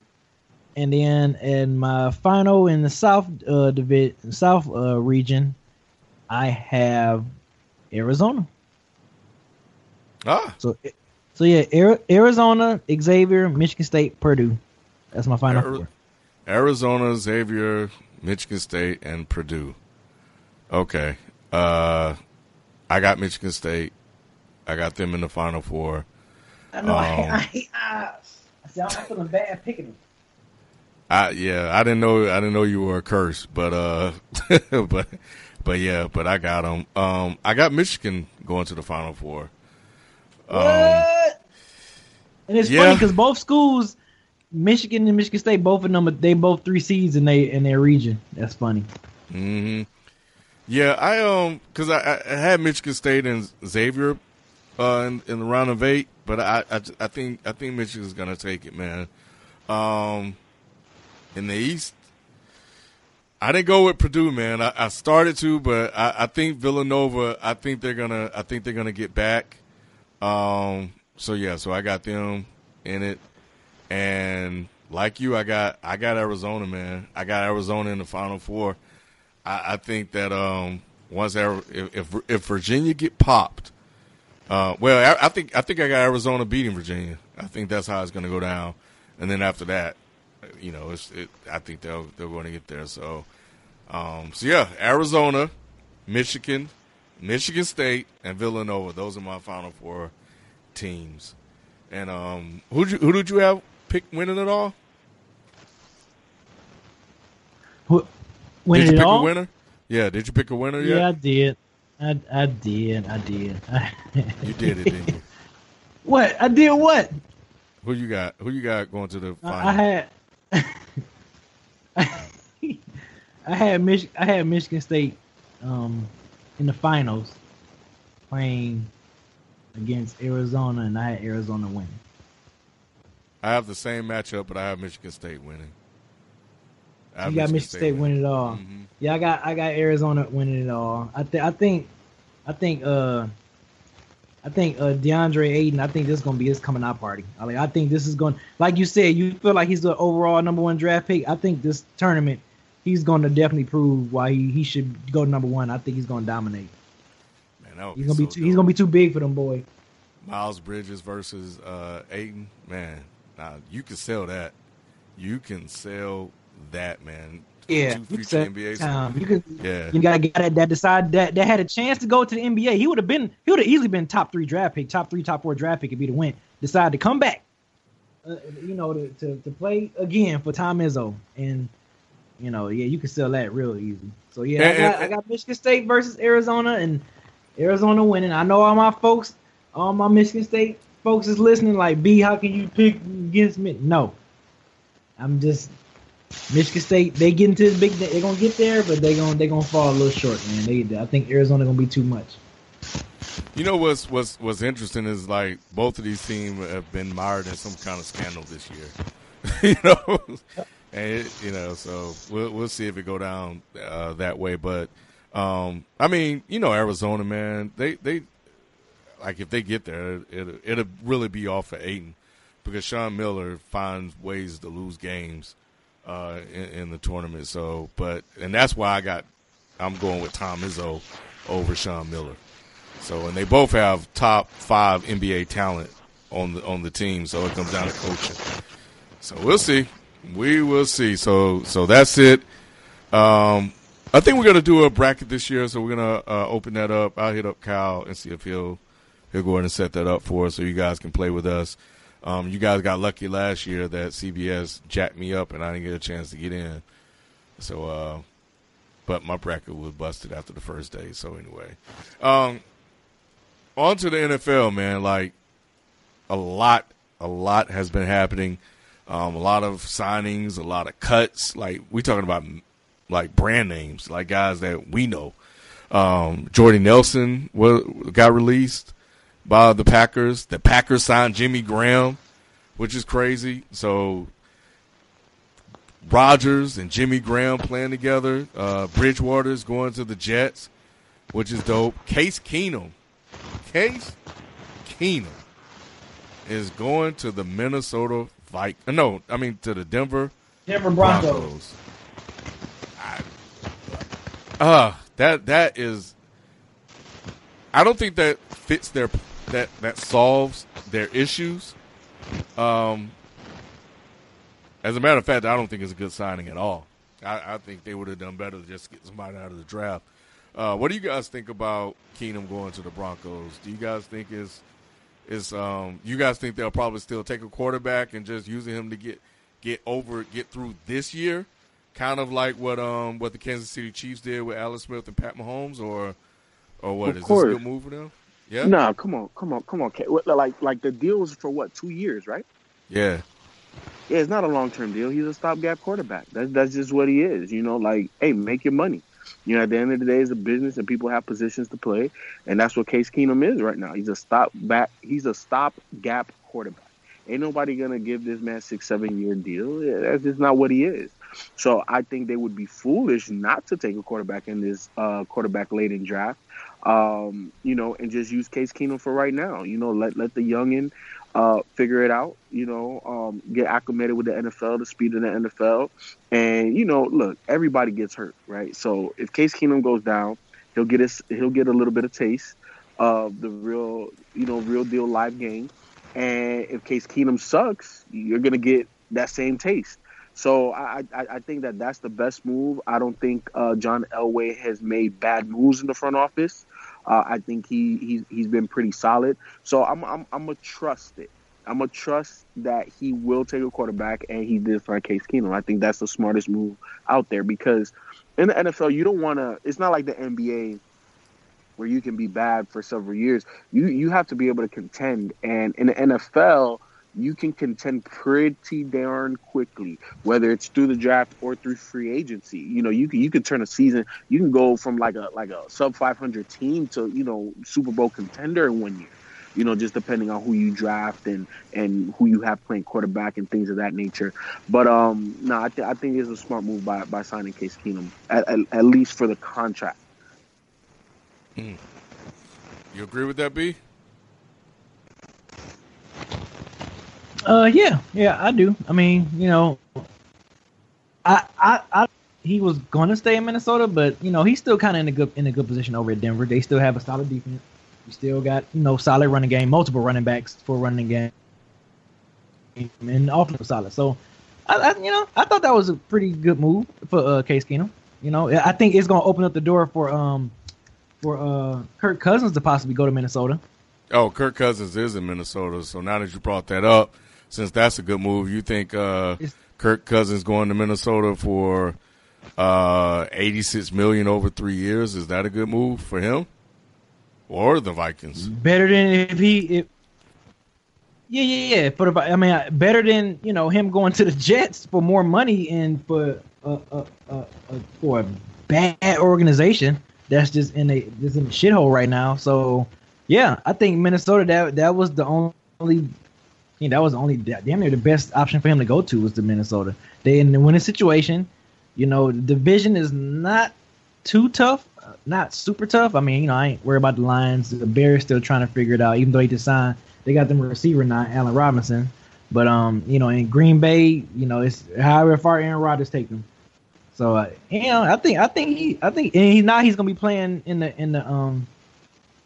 and then in my final in the South uh division South uh region, I have Arizona. Ah, So so yeah, Arizona, Xavier, Michigan State, Purdue. That's my final Ari- four. Arizona, Xavier, Michigan State, and Purdue. Okay. Uh, I got Michigan State. I got them in the Final Four. I know. [laughs] Um, I, I, I, see, I'm feeling bad picking them. I yeah, I didn't know I didn't know you were a curse, but uh, [laughs] but but yeah, but I got them. Um, I got Michigan going to the Final Four. Um, What? and it's yeah. funny because both schools, Michigan and Michigan State, both of them, they both three seeds in they in their region. That's funny. hmm Yeah, I um, cause I, I had Michigan State and Xavier, uh, in, in the round of eight, but I, I, I think I think Michigan's gonna take it, man. Um, in the East, I didn't go with Purdue, man. I, I started to, but I, I think Villanova. I think they're gonna. I think they're gonna get back. Um. So yeah. So I got them in it, and like you, I got I got Arizona, man. I got Arizona in the Final Four. I, I think that um once if if, Virginia get popped, uh, well, I, I think I think I got Arizona beating Virginia. I think that's how it's going to go down, and then after that, you know, it's it, I think they'll they're going to get there. So, um, so yeah, Arizona, Michigan, Michigan State, and Villanova. Those are my Final Four teams. And um, who who did you have pick winning it all? Who, did you pick all? a winner? Yeah, did you pick a winner yet? Yeah, I did. I I did. I did. [laughs] You did it, didn't you? what? I did what? Who you got? Who you got going to the final? I had I had Mich- I had Michigan State um in the finals playing against Arizona and I had Arizona winning. I have the same matchup, but I have Michigan State winning. I You got Michigan State winning it all. Mhm. Yeah, I got I got Arizona winning it all. I think I think I think uh I think uh Deandre Ayton, I think this is gonna be his coming out party. I like I think this is going to like you said, you feel like he's the overall number one draft pick. I think this tournament he's gonna definitely prove why he, he should go number one. I think he's gonna dominate. Man, He's gonna be so too, he's gonna be too big for them boy. Miles Bridges versus uh, Ayton. Man, now you can sell that. You can sell that, man. Yeah, Two you future NBA time. You could Yeah. you got a guy that, that decided that that had a chance to go to the NBA. He would have been he would have easily been top three draft pick, top three, top four draft pick if he'd have went. Decided to come back, uh, you know, to, to to play again for Tom Izzo, and you know, yeah, you can sell that real easy. So yeah, I got, and- I got Michigan State versus Arizona, and Arizona winning. I know all my folks, all my Michigan State folks is listening. Like, B, how can you pick against me? No, I'm just Michigan State. They get into the big. They're gonna get there, but they gonna they gonna fall a little short, man. They, I think Arizona gonna be too much. You know what's what's what's interesting is like both of these teams have been mired in some kind of scandal this year. [laughs] you know, and it, you know, so we'll we'll see if it go down uh, that way. But um, I mean, you know, Arizona, man, they they like if they get there, it, it it'll really be off for Ayton because Sean Miller finds ways to lose games uh, in, in the tournament. So, but and that's why I got I'm going with Tom Izzo over Sean Miller. So, and they both have top five NBA talent on the on the team. So it comes down to coaching. So we'll see. We will see. So so that's it. Um, I think we're gonna do a bracket this year. So we're gonna uh, open that up. I'll hit up Kyle and see if he'll he'll go ahead and set that up for us, so you guys can play with us. Um, you guys got lucky last year that CBS jacked me up and I didn't get a chance to get in. So, uh, but my bracket was busted after the first day. So anyway, um, on to the NFL, man. Like a lot, a lot has been happening. Um, a lot of signings, a lot of cuts. Like we talking about like brand names, like guys that we know. Um, Jordy Nelson was, got released by the Packers. The Packers signed Jimmy Graham, which is crazy. So Rodgers and Jimmy Graham playing together. Uh, Bridgewater's going to the Jets, which is dope. Case Keenum, Case Keenum is going to the Minnesota Vik. uh, No, I mean to the Denver Denver Broncos. Broncos. Uh, that that is. I don't think that fits their that that solves their issues. Um, as a matter of fact, I don't think it's a good signing at all. I, I think they would have done better to just get somebody out of the draft. Uh, what do you guys think about Keenum going to the Broncos? Do you guys think is is um you guys think they'll probably still take a quarterback and just using him to get get over get through this year, kind of like what um what the Kansas City Chiefs did with Alex Smith and Pat Mahomes, or or what Of is course. this a good move for them? Yeah, Nah, come on, come on, come on. Like, like the deal was for what? Two years, right? yeah, Yeah, it's not a long term deal. He's a stopgap quarterback. That's that's just what he is. You know, like, hey, make your money. You know, at the end of the day, it's a business, and people have positions to play, and that's what Case Keenum is right now. He's a stop back. He's a stopgap quarterback. Ain't nobody gonna give this man six, seven year deal. Yeah, that's just not what he is. So I think they would be foolish not to take a quarterback in this uh, quarterback laden draft. Um, you know, and just use Case Keenum for right now. You know, let let the youngin uh, figure it out. You know, um, get acclimated with the NFL, the speed of the NFL, and you know, look, everybody gets hurt, right? So if Case Keenum goes down, he'll get his, he'll get a little bit of taste of the real, you know, real deal live game. And if Case Keenum sucks, you're gonna get that same taste. So I, I, I think that that's the best move. I don't think uh, John Elway has made bad moves in the front office. Uh, I think he he's, he's been pretty solid. So I'm I'm I'm gonna trust it. I'm gonna trust that he will take a quarterback, and he did for Case Keenum. I think that's the smartest move out there because in the NFL, you don't want to. It's not like the NBA where you can be bad for several years. You you have to be able to contend, and in the NFL, you can contend pretty darn quickly, whether it's through the draft or through free agency. You know, you can you can turn a season. You can go from like a like a sub 500 team to you know Super Bowl contender in one year. You know, just depending on who you draft and and who you have playing quarterback and things of that nature. But um, no, I, th- I think it's a smart move by by signing Case Keenum at, at, at least for the contract. you agree with that, B? Uh, yeah, yeah, I do. I mean, you know, I, I, I he was going to stay in Minnesota, but you know, he's still kind of in a good in a good position over at Denver. They still have a solid defense. You still got you know solid running game, multiple running backs for running game, and offensive solid. So, I, I you know I thought that was a pretty good move for uh, Case Keenum. You know, I think it's going to open up the door for um for uh Kirk Cousins to possibly go to Minnesota. Oh, Kirk Cousins is in Minnesota. So now that you brought that up, since that's a good move, you think uh, Kirk Cousins going to Minnesota for Uh, 86 million over three years. Is that a good move for him or the Vikings? Better than if he. If, yeah, yeah, yeah. For the, I mean, better than you know him going to the Jets for more money and for uh, uh, uh, uh for a bad organization that's just in a just in a shithole right now. So, yeah, I think Minnesota that that was the only. I think that was the only damn near the best option for him to go to was the Minnesota. They in the winning situation you know, the division is not too tough, not super tough. I mean, you know, I ain't worried about the Lions. The Bears still trying to figure it out, even though he just signed. They got them receiver now, Allen Robinson. But um, you know, in Green Bay, you know, it's however far Aaron Rodgers take them. So uh, you know, I think I think he I think and he now he's gonna be playing in the in the um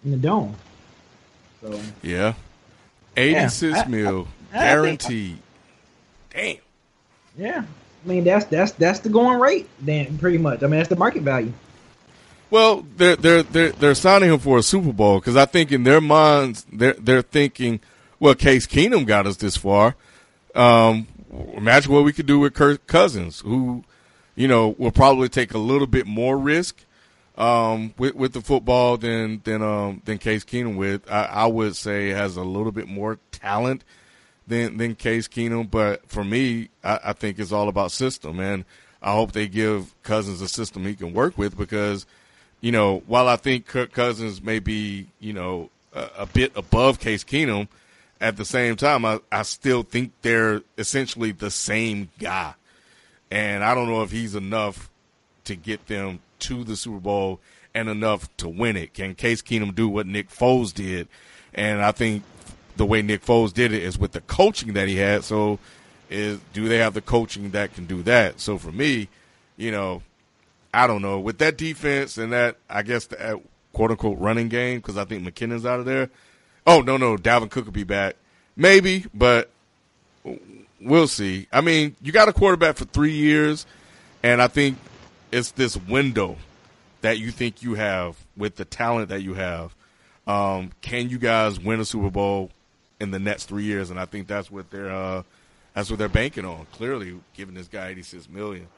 in the dome. So yeah, eighty six yeah, mil I, I, guaranteed. I Damn. Yeah, I mean, that's that's that's the going rate. Then pretty much. I mean, that's the market value. Well, they're they're they're they're signing him for a Super Bowl because I think in their minds they're they're thinking, well, Case Keenum got us this far. Um, imagine what we could do with Kirk Cousins, who, you know, will probably take a little bit more risk um, with with the football than than um, than Case Keenum with. I, I would say has a little bit more talent than than Case Keenum. But for me, I, I think it's all about system, and I hope they give Cousins a system he can work with because, you know, while I think Kirk Cousins may be, you know, a, a bit above Case Keenum, at the same time, I, I still think they're essentially the same guy. And I don't know if he's enough to get them to the Super Bowl and enough to win it. Can Case Keenum do what Nick Foles did? And I think the way Nick Foles did it is with the coaching that he had. So, is do they have the coaching that can do that? So for me, you know, I don't know with that defense and that I guess the uh, quote unquote running game because I think McKinnon's out of there. Oh no, no, Dalvin Cook will be back, maybe, but we'll see. I mean, you got a quarterback for three years, and I think it's this window that you think you have with the talent that you have. Um, can you guys win a Super Bowl in the next three years, and I think that's what they're uh, that's what they're banking on. Clearly, giving this guy eighty six million.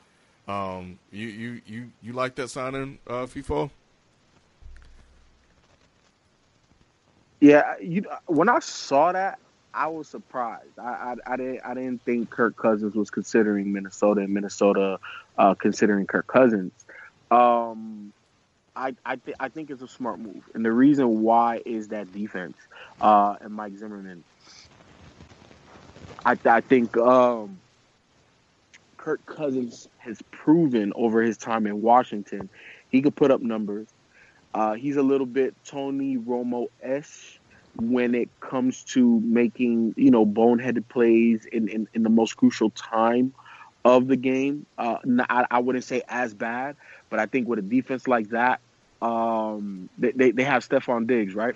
Um, you you you you like that signing, uh, FIFO? Yeah, you when I saw that, I was surprised. I, I, I didn't I didn't think Kirk Cousins was considering Minnesota and Minnesota uh, considering Kirk Cousins. Um, I I, th- I think it's a smart move, and the reason why is that defense uh, and Mike Zimmerman. I I think um, Kirk Cousins has proven over his time in Washington he could put up numbers. Uh, he's a little bit Tony Romo esque when it comes to making you know boneheaded plays in, in, in the most crucial time of the game. Uh, I, I wouldn't say as bad, but I think with a defense like that, um, they, they, they have Stefon Diggs, right?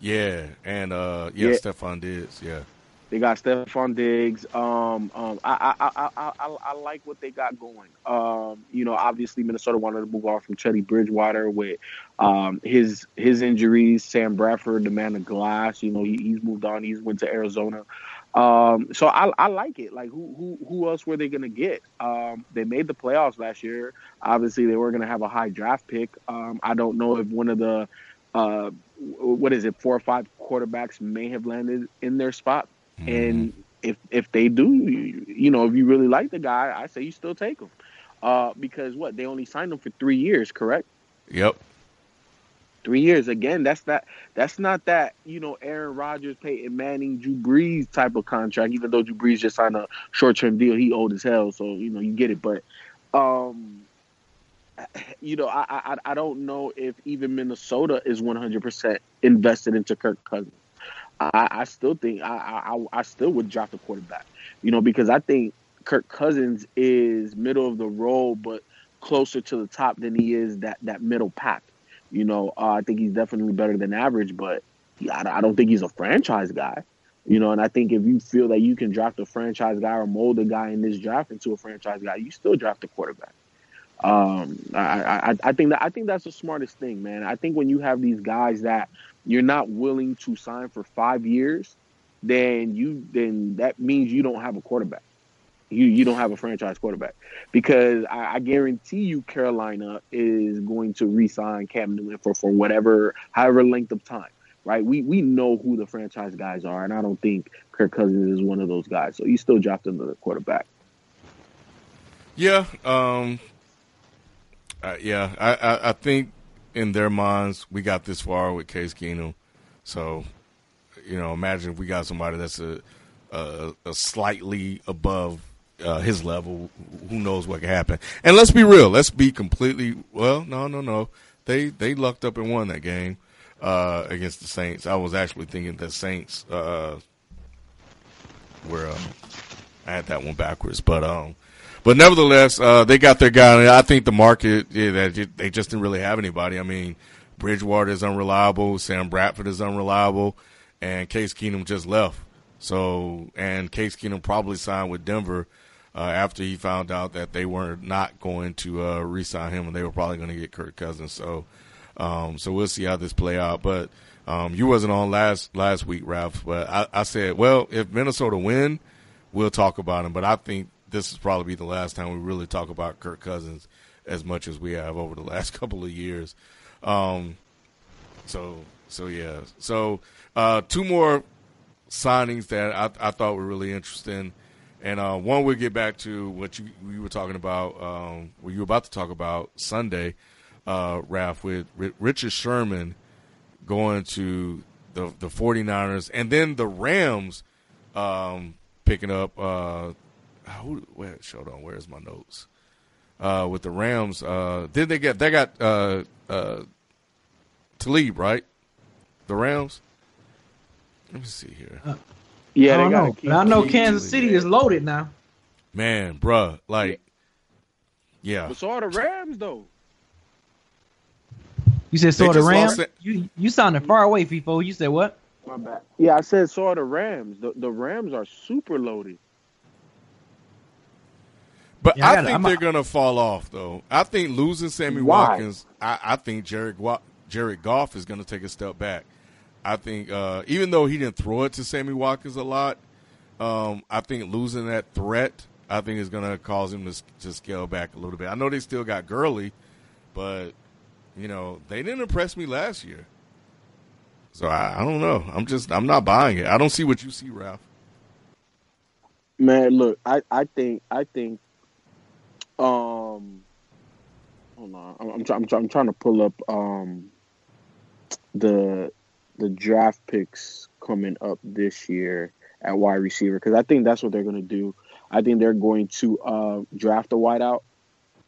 Yeah, and uh, yeah, yeah. Stefon Diggs, yeah. They got Stefon Diggs. Um, um, I, I, I, I, I like what they got going. Um, you know, obviously Minnesota wanted to move on from Teddy Bridgewater with um, his his injuries. Sam Bradford, the man of glass. You know, he, he's moved on. He's went to Arizona. Um, so I, I like it. Like who who who else were they gonna get? Um, they made the playoffs last year. Obviously, they were gonna have a high draft pick. Um, I don't know if one of the uh, what is it, four or five quarterbacks may have landed in their spot. Mm-hmm. And if if they do, you, you, know, if you really like the guy, I say you still take him. Uh, because what they only signed him for three years, correct? Yep three years. Again, that's that. That's not that you know Aaron Rodgers, Peyton Manning, Drew Brees type of contract. Even though Drew Brees just signed a short term deal, he old as hell, so you know you get it. But um, you know, I, I I don't know if even Minnesota is one hundred percent invested into Kirk Cousins. I, I still think I, I I still would draft a quarterback. You know, because I think Kirk Cousins is middle of the road, but closer to the top than he is that that middle pack. You know, uh, I think he's definitely better than average, but I don't think he's a franchise guy. You know, and I think if you feel that you can draft a franchise guy or mold a guy in this draft into a franchise guy, you still draft a quarterback. Um, I, I, I think that I think that's the smartest thing, man. I think when you have these guys that you're not willing to sign for five years, then you then that means you don't have a quarterback. You you don't have a franchise quarterback because I, I guarantee you Carolina is going to re-sign Cam Newton for for whatever however length of time. Right? We we know who the franchise guys are, and I don't think Kirk Cousins is one of those guys. So you still draft another quarterback. Yeah, um, uh, yeah. I, I, I think in their minds we got this far with Case Keenum, so you know, imagine if we got somebody that's a a, a slightly above uh, his level. Who knows what could happen? And let's be real. Let's be completely well. No, no, no. They they lucked up and won that game uh, against the Saints. I was actually thinking the Saints uh, were. Um, I had that one backwards, but um, but nevertheless, uh, they got their guy. I think the market, yeah, that they just didn't really have anybody. I mean, Bridgewater is unreliable. Sam Bradford is unreliable, and Case Keenum just left. So, and Case Keenum probably signed with Denver uh, after he found out that they were not going to uh, re-sign him, and they were probably going to get Kirk Cousins. So, um, so we'll see how this play out. But um, you wasn't on last last week, Ralph. But I, I said, well, if Minnesota win, we'll talk about him. But I think this is probably the last time we really talk about Kirk Cousins as much as we have over the last [laughs] couple of years. Um, so so yeah. So uh, two more signings that I, I, thought were really interesting, and uh, one we'll get back to what you, you were talking about. Um, what you were about to talk about Sunday, uh, with Richard Sherman going to the the 49ers, and then the Rams um, picking up uh, who, where, hold on, where's my notes? Uh, with the Rams, uh, did they get? They got uh, uh, Talib, right? The Rams. Let me see here. Yeah, I don't know. But I know Kansas City is loaded now. Man, bruh, like, yeah. But so are the Rams, though. You said so are the Rams. You you sounded far away, FIFO. You said what? My bad. Yeah, I said so are the Rams. The the Rams are super loaded. But yeah, I, I think they're gonna fall off though. I think losing Sammy Why? Watkins, I, I think Jared Jared Goff is gonna take a step back. I think uh, even though he didn't throw it to Sammy Watkins a lot, um, I think losing that threat, I think is gonna cause him to to scale back a little bit. I know they still got Gurley, but you know they didn't impress me last year. So I, I don't know. I'm just I'm not buying it. I don't see what you see, Ralph. Man, look, I, I think I think um, hold on. I'm, I'm, I'm, I'm trying to pull up um the the draft picks coming up this year at wide receiver because I think that's what they're going to do. I think they're going to uh, draft a wideout.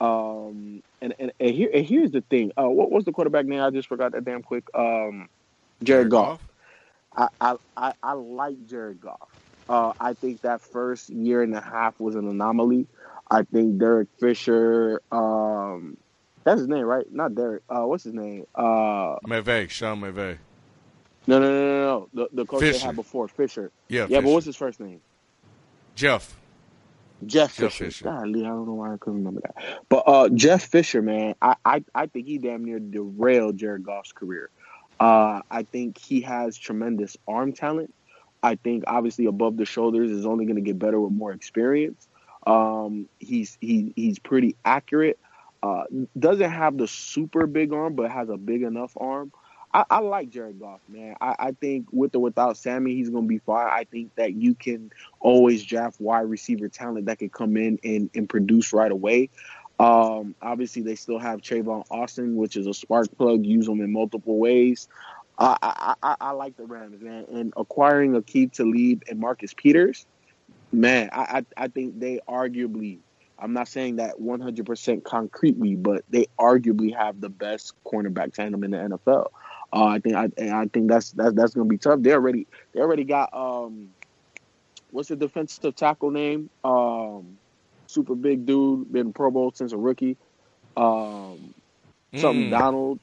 Um, and, and, and here and here's the thing. Uh, what was the quarterback name? I just forgot that damn quick. Um, Jared, Jared Goff. Goff. I, I, I, like Jared Goff. Uh, I think that first year and a half was an anomaly. I think Derek Fisher. Um, that's his name, right? Not Derek. Uh, what's his name? Uh, McVay, Sean McVay. No, no, no, no, no. The, the coach Fisher. they had before, Fisher. Yeah, yeah. Fisher. But what's his first name? Jeff. Jeff, Jeff Fisher. Fisher. Golly, I don't know why I couldn't remember that. But uh, Jeff Fisher, man, I, I, I think he damn near derailed Jared Goff's career. Uh, I think he has tremendous arm talent. I think obviously above the shoulders is only going to get better with more experience. Um, he's he he's pretty accurate. Uh, doesn't have the super big arm, but has a big enough arm. I, I like Jared Goff, man. I, I, think with or without Sammy, he's going to be fine. I think that you can always draft wide receiver talent that can come in and, and produce right away. Um, obviously, they still have Travon Austin, which is a spark plug. Use them in multiple ways. I, I, I, like the Rams, man. And acquiring Aqib Talib and Marcus Peters – Man, I, I, I think they arguably, I'm not saying that 100% concretely, but they arguably have the best cornerback tandem in the NFL. Uh, I think I, I think that's that's that's gonna be tough. They already they already got um, what's the defensive tackle name? Um, super big dude, been Pro Bowl since a rookie. Um, something mm. Donald.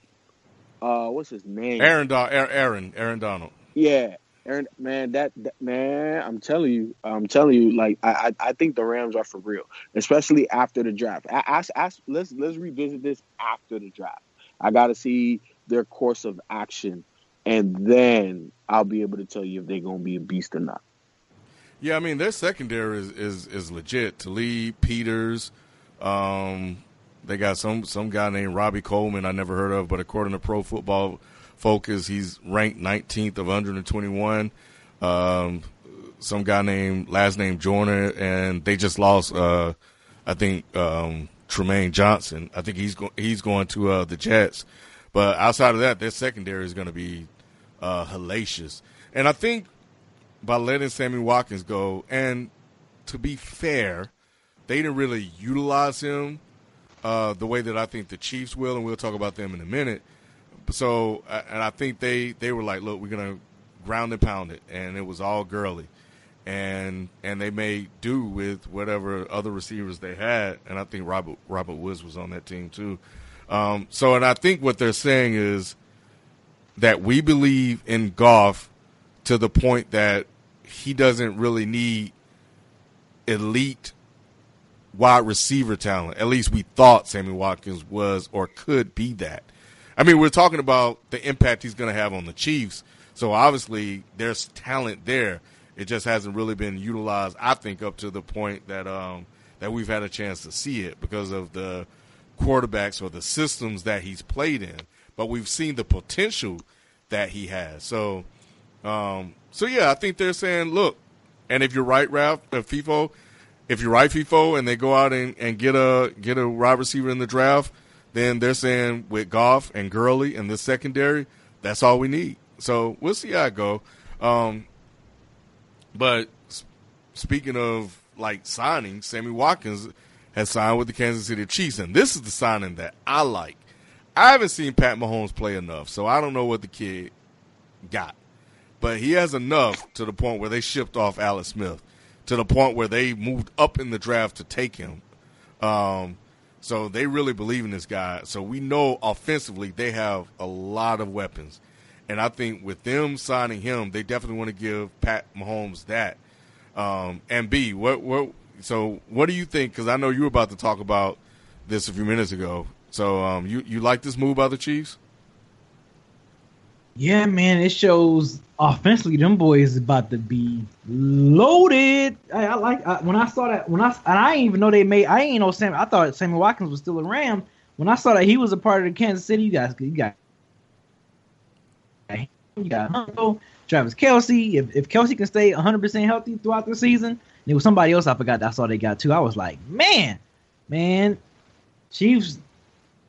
Uh, what's his name? Aaron, Do- Aaron, Aaron Donald. Yeah, Aaron, man, that, that, man, I'm telling you, I'm telling you, like I, I, I think the Rams are for real, especially after the draft. Ask, ask, let's let's revisit this after the draft. I got to see their course of action, and then I'll be able to tell you if they're gonna be a beast or not. Yeah, I mean their secondary is is, is legit. Talib Peters, um, they got some some guy named Robbie Coleman I never heard of, but according to Pro Football Focus, he's ranked 19th of 121. Um, some guy named last name Joyner, and they just lost. Uh, I think um, Trumaine Johnson. I think he's go- he's going to uh, the Jets. But outside of that, their secondary is going to be uh, hellacious. And I think by letting Sammy Watkins go, and to be fair, they didn't really utilize him uh, the way that I think the Chiefs will, and we'll talk about them in a minute. So, and I think they they were like, look, we're gonna ground and pound it, and it was all Gurley, and and they made do with whatever other receivers they had, and I think Robert Robert Woods was on that team too. Um, so, and I think what they're saying is that we believe in Goff to the point that he doesn't really need elite wide receiver talent. At least we thought Sammy Watkins was or could be that. I mean, we're talking about the impact he's going to have on the Chiefs. So obviously, there's talent there. It just hasn't really been utilized. I think up to the point that um, that we've had a chance to see it because of the quarterbacks or the systems that he's played in. But we've seen the potential that he has. So, um, so yeah, I think they're saying, look, and if you're right, Ralph, uh, FIFO, if you're right, FIFO, and they go out and, and get a get a wide receiver in the draft, then they're saying with Goff and Gurley in the secondary, that's all we need. So we'll see how it go. Um, but speaking of like signing, Sammy Watkins has signed with the Kansas City Chiefs, and this is the signing that I like. I haven't seen Pat Mahomes play enough, so I don't know what the kid got. But he has enough to the point where they shipped off Alex Smith, to the point where they moved up in the draft to take him. Um, so they really believe in this guy. So we know offensively they have a lot of weapons. And I think with them signing him, they definitely want to give Pat Mahomes that. Um, and B, what, what, so what do you think? Because I know you were about to talk about this a few minutes ago. So um, you you like this move by the Chiefs? Yeah, man, it shows offensively them boys about to be loaded. I, I like I, when I saw that when I and I didn't even know they made I ain't know Sam. I thought Sammy Watkins was still a Ram. When I saw that he was a part of the Kansas City, you guys, you got you got Hunto, Travis Kelce. If if Kelce can stay 100 percent healthy throughout the season, there was somebody else I forgot. I saw they got too. I was like, man, man, Chiefs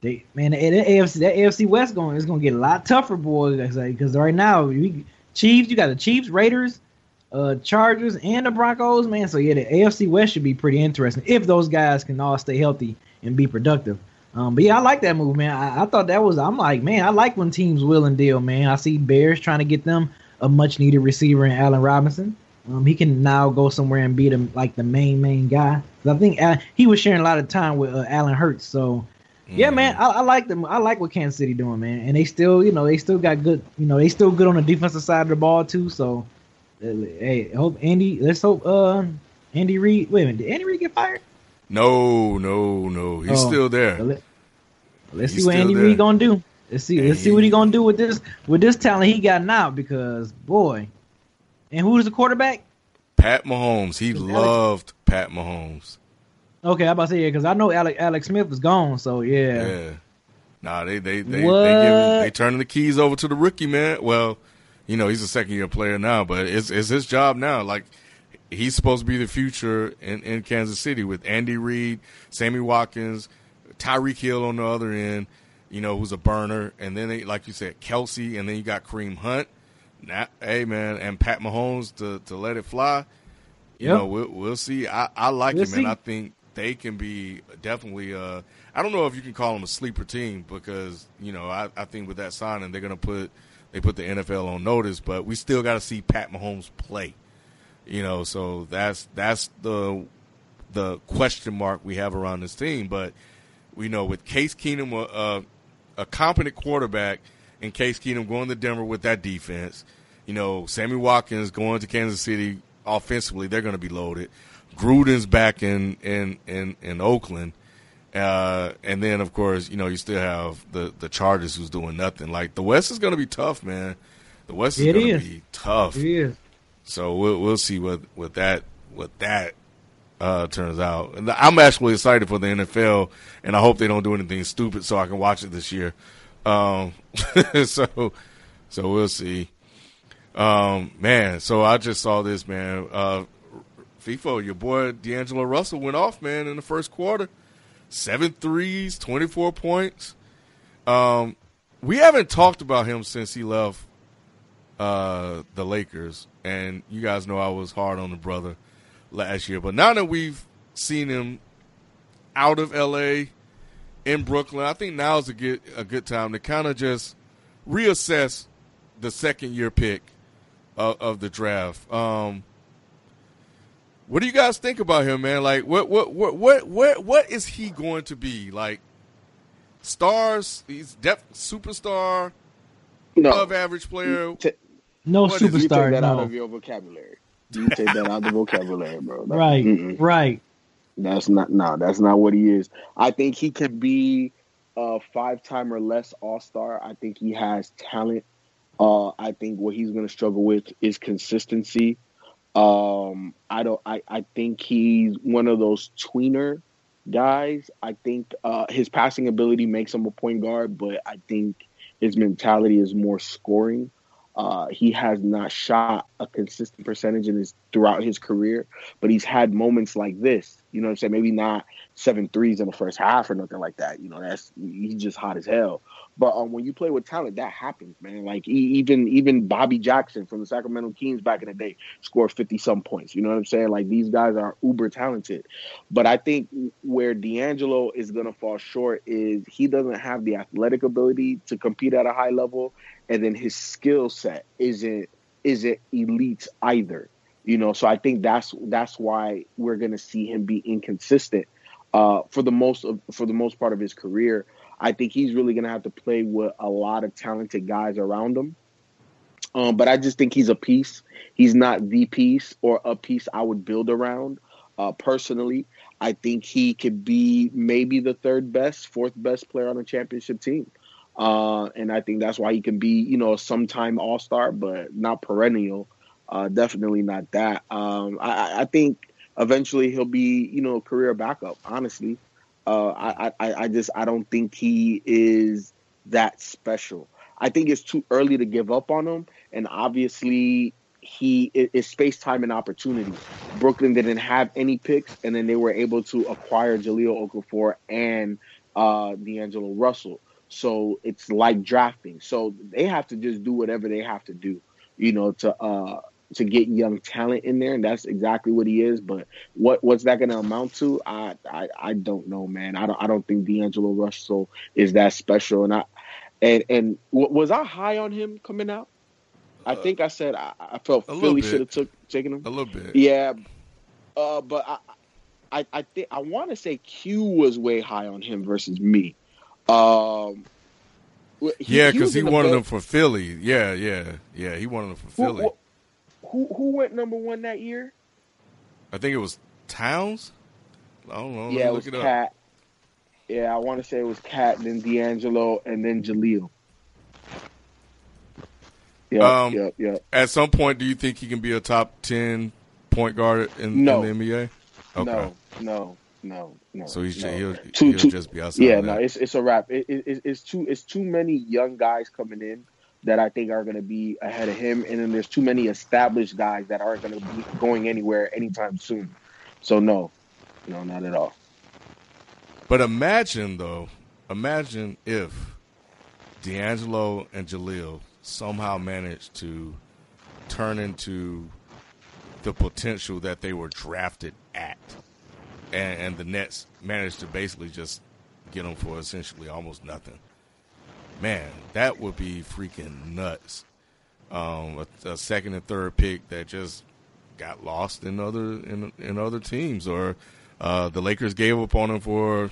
they man, the, the AFC that AFC West going is going to get a lot tougher, boys. Because right now, we, Chiefs, you got the Chiefs, Raiders, uh, Chargers, and the Broncos, man. So yeah, the AFC West should be pretty interesting if those guys can all stay healthy and be productive. Um, but yeah, I like that move, man. I, I, thought that was. I'm like, man, I like when teams will and deal, man. I see Bears trying to get them a much needed receiver in Allen Robinson. Um, he can now go somewhere and be the like the main main guy. I think uh, he was sharing a lot of time with uh, Allen Hurns, so yeah, man, I, I, like them. I like what Kansas City doing, man. And they still, you know, they still got good. You know, they still good on the defensive side of the ball too. So, uh, hey, hope Andy. Let's hope uh Andy Reid. Wait a minute, did Andy Reid get fired? No, no, no. He's oh, still there. Let, us see what Andy there. Reid gonna do. Let's see. Let's see what he gonna do with this with this talent he got now. Because boy, and who's the quarterback? Pat Mahomes. He loved Pat Mahomes. Okay, I'm about to say yeah, because I know Alex Alex Smith is gone, so yeah. Yeah. Nah, they they they what? they, give, they turning the keys over to the rookie man. Well, you know he's a second year player now, but it's it's his job now. Like he's supposed to be the future in, in Kansas City with Andy Reid, Sammy Watkins, Tyreek Hill on the other end. You know who's a burner, and then they, like you said, Kelce, and then you got Kareem Hunt. Now, hey man, and Pat Mahomes to to let it fly. You yep. know, we'll, we'll see. I, I like we'll him, see. and I think they can be definitely. Uh, I don't know if you can call them a sleeper team because you know I, I think with that signing they're going to put they put the NFL on notice, but we still got to see Pat Mahomes play. You know, so that's that's the the question mark we have around this team. But we know with Case Keenum, uh, a competent quarterback, and Case Keenum going to Denver with that defense. You know, Sammy Watkins going to Kansas City offensively, they're going to be loaded. Gruden's back in in in, in Oakland. Uh, and then of course, you know, you still have the the Chargers who's doing nothing. Like the West is going to be tough, man. The West is going to be tough. It is. so we'll we'll see what what that what that uh, turns out. And I'm actually excited for the NFL, and I hope they don't do anything stupid so I can watch it this year. Um, [laughs] so so we'll see. Um, man, so I just saw this man. Uh, FIFO, your boy D'Angelo Russell went off, man, in the first quarter. Seven threes, 24 points. Um, we haven't talked about him since he left uh, the Lakers, and you guys know I was hard on the brother last year. But now that we've seen him out of LA in Brooklyn, I think now is a good a good time to kind of just reassess the second year pick of, of the draft. Um, what do you guys think about him, man? Like, what, what, what, what, what, what is he going to be? Like, stars? He's def superstar, No. above average player. T- No What is- you you take superstar. that out of your vocabulary. You take that out of the vocabulary, bro. That- Right. mm-mm. Right. That's not no, that's not what he is. I think he can be a five time or less all star. I think he has talent. Uh, I think what he's gonna struggle with is consistency. Um, I don't I, I think he's one of those tweener guys. I think uh, his passing ability makes him a point guard, but I think his mentality is more scoring. Uh, he has not shot a consistent percentage in his throughout his career, but he's had moments like this. You know what I'm saying? Maybe not seven threes in the first half or nothing like that. You know, that's he's just hot as hell. But um, when you play with talent, that happens, man. Like even even Bobby Jackson from the Sacramento Kings back in the day scored fifty some points. You know what I'm saying? Like these guys are uber talented. But I think where D'Angelo is gonna fall short is he doesn't have the athletic ability to compete at a high level, and then his skill set isn't isn't elite either. You know, so I think that's that's why we're gonna see him be inconsistent uh, for the most of, for the most part of his career. I think he's really gonna have to play with a lot of talented guys around him. Um, but I just think he's a piece. He's not the piece or a piece I would build around. Uh, personally, I think he could be maybe the third best, fourth best player on a championship team. Uh, and I think that's why he can be, you know, a sometime all star, but not perennial. Uh, definitely not that. Um, I- I think eventually he'll be, you know, career backup. Honestly, uh, I, I, I just I don't think he is that special. I think it's too early to give up on him, and obviously he it's space time and opportunity. Brooklyn didn't have any picks, and then they were able to acquire Jahlil Okafor and uh, D'Angelo Russell. So it's like drafting. So they have to just do whatever they have to do, you know, to uh, to get young talent in there, and that's exactly what he is. But what what's that going to amount to? I, I I don't know, man. I don't I don't think D'Angelo Russell is that special, and I and and w- was I high on him coming out? I think I said I, I felt Uh, Philly should have took taken him. A little bit. Yeah, uh, but I, I, I think I want to say Q was way high on him versus me. Um, he- Yeah, because he, wanted them for Philly. Yeah, yeah, yeah. He wanted them for Philly. who, who who went number one that year? I think it was Towns. I don't know. Yeah, it was. Cat. Yeah, I want to say it was Cat, then D'Angelo, and then Jahlil. Yep, Um, yep, yep. At some point, do you think he can be a top ten point guard in, No. in the NBA? Okay. No, no, no, no. So he's no. he'll, Too- he'll too- just be outside. Yeah, no, it's it's a wrap. It, it, it- it's too it's too many young guys coming in that I think are going to be ahead of him, and then there's too many established guys that aren't going to be going anywhere anytime soon. So no, no, not at all. But imagine though, imagine if D'Angelo and Jahlil somehow managed to turn into the potential that they were drafted at, and, and the Nets managed to basically just get them for essentially almost nothing. Man, that would be freaking nuts. Um, a, a second and third pick that just got lost in other in in other teams, or uh, the Lakers gave up on him for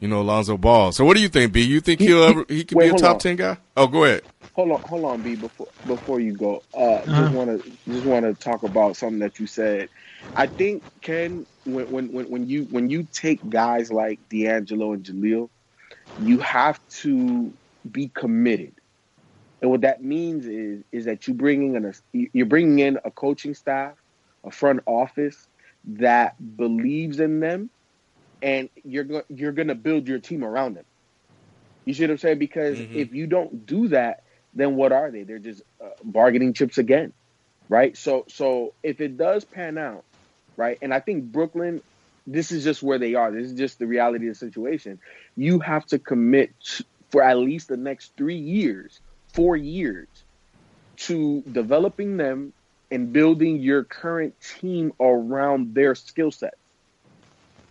you know Lonzo Ball. So what do you think, B? You think He- he'll he- ever he could wait, be a top on. ten guy? Oh, go ahead. Hold on, hold on, B. Before before you go, uh, Uh-huh. just want to just want to talk about something that you said. I think Ken, when when when when you when you take guys like D'Angelo and Jahlil, you have to be committed. And what that means is is that you bringing in a you're bringing in a coaching staff, a front office that believes in them, and you're go- you're going to build your team around them. You see what I'm saying? Because Mhm. if you don't do that, then what are they? They're just uh, bargaining chips again, right? So so if it does pan out, right? And I think Brooklyn, this is just where they are. This is just the reality of the situation. You have to commit for at least the next three years, four years, to developing them and building your current team around their skill sets,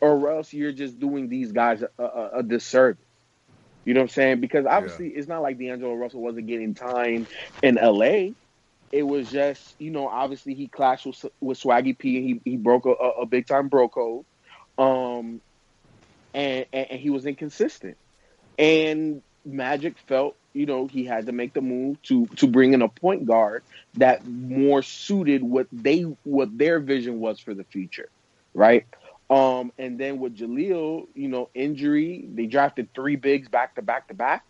or else you're just doing these guys a, a, a disservice. You know what I'm saying? Because obviously, it's not like D'Angelo Russell wasn't getting time in LA. It was just, you know, obviously he clashed with, with Swaggy P. And he he broke a, a big time bro code, um, and, and and he was inconsistent. And Magic felt, you know, he had to make the move to to bring in a point guard that more suited what they what their vision was for the future, right? Um, and then with Jahlil, you know, injury, they drafted three bigs back to back to back.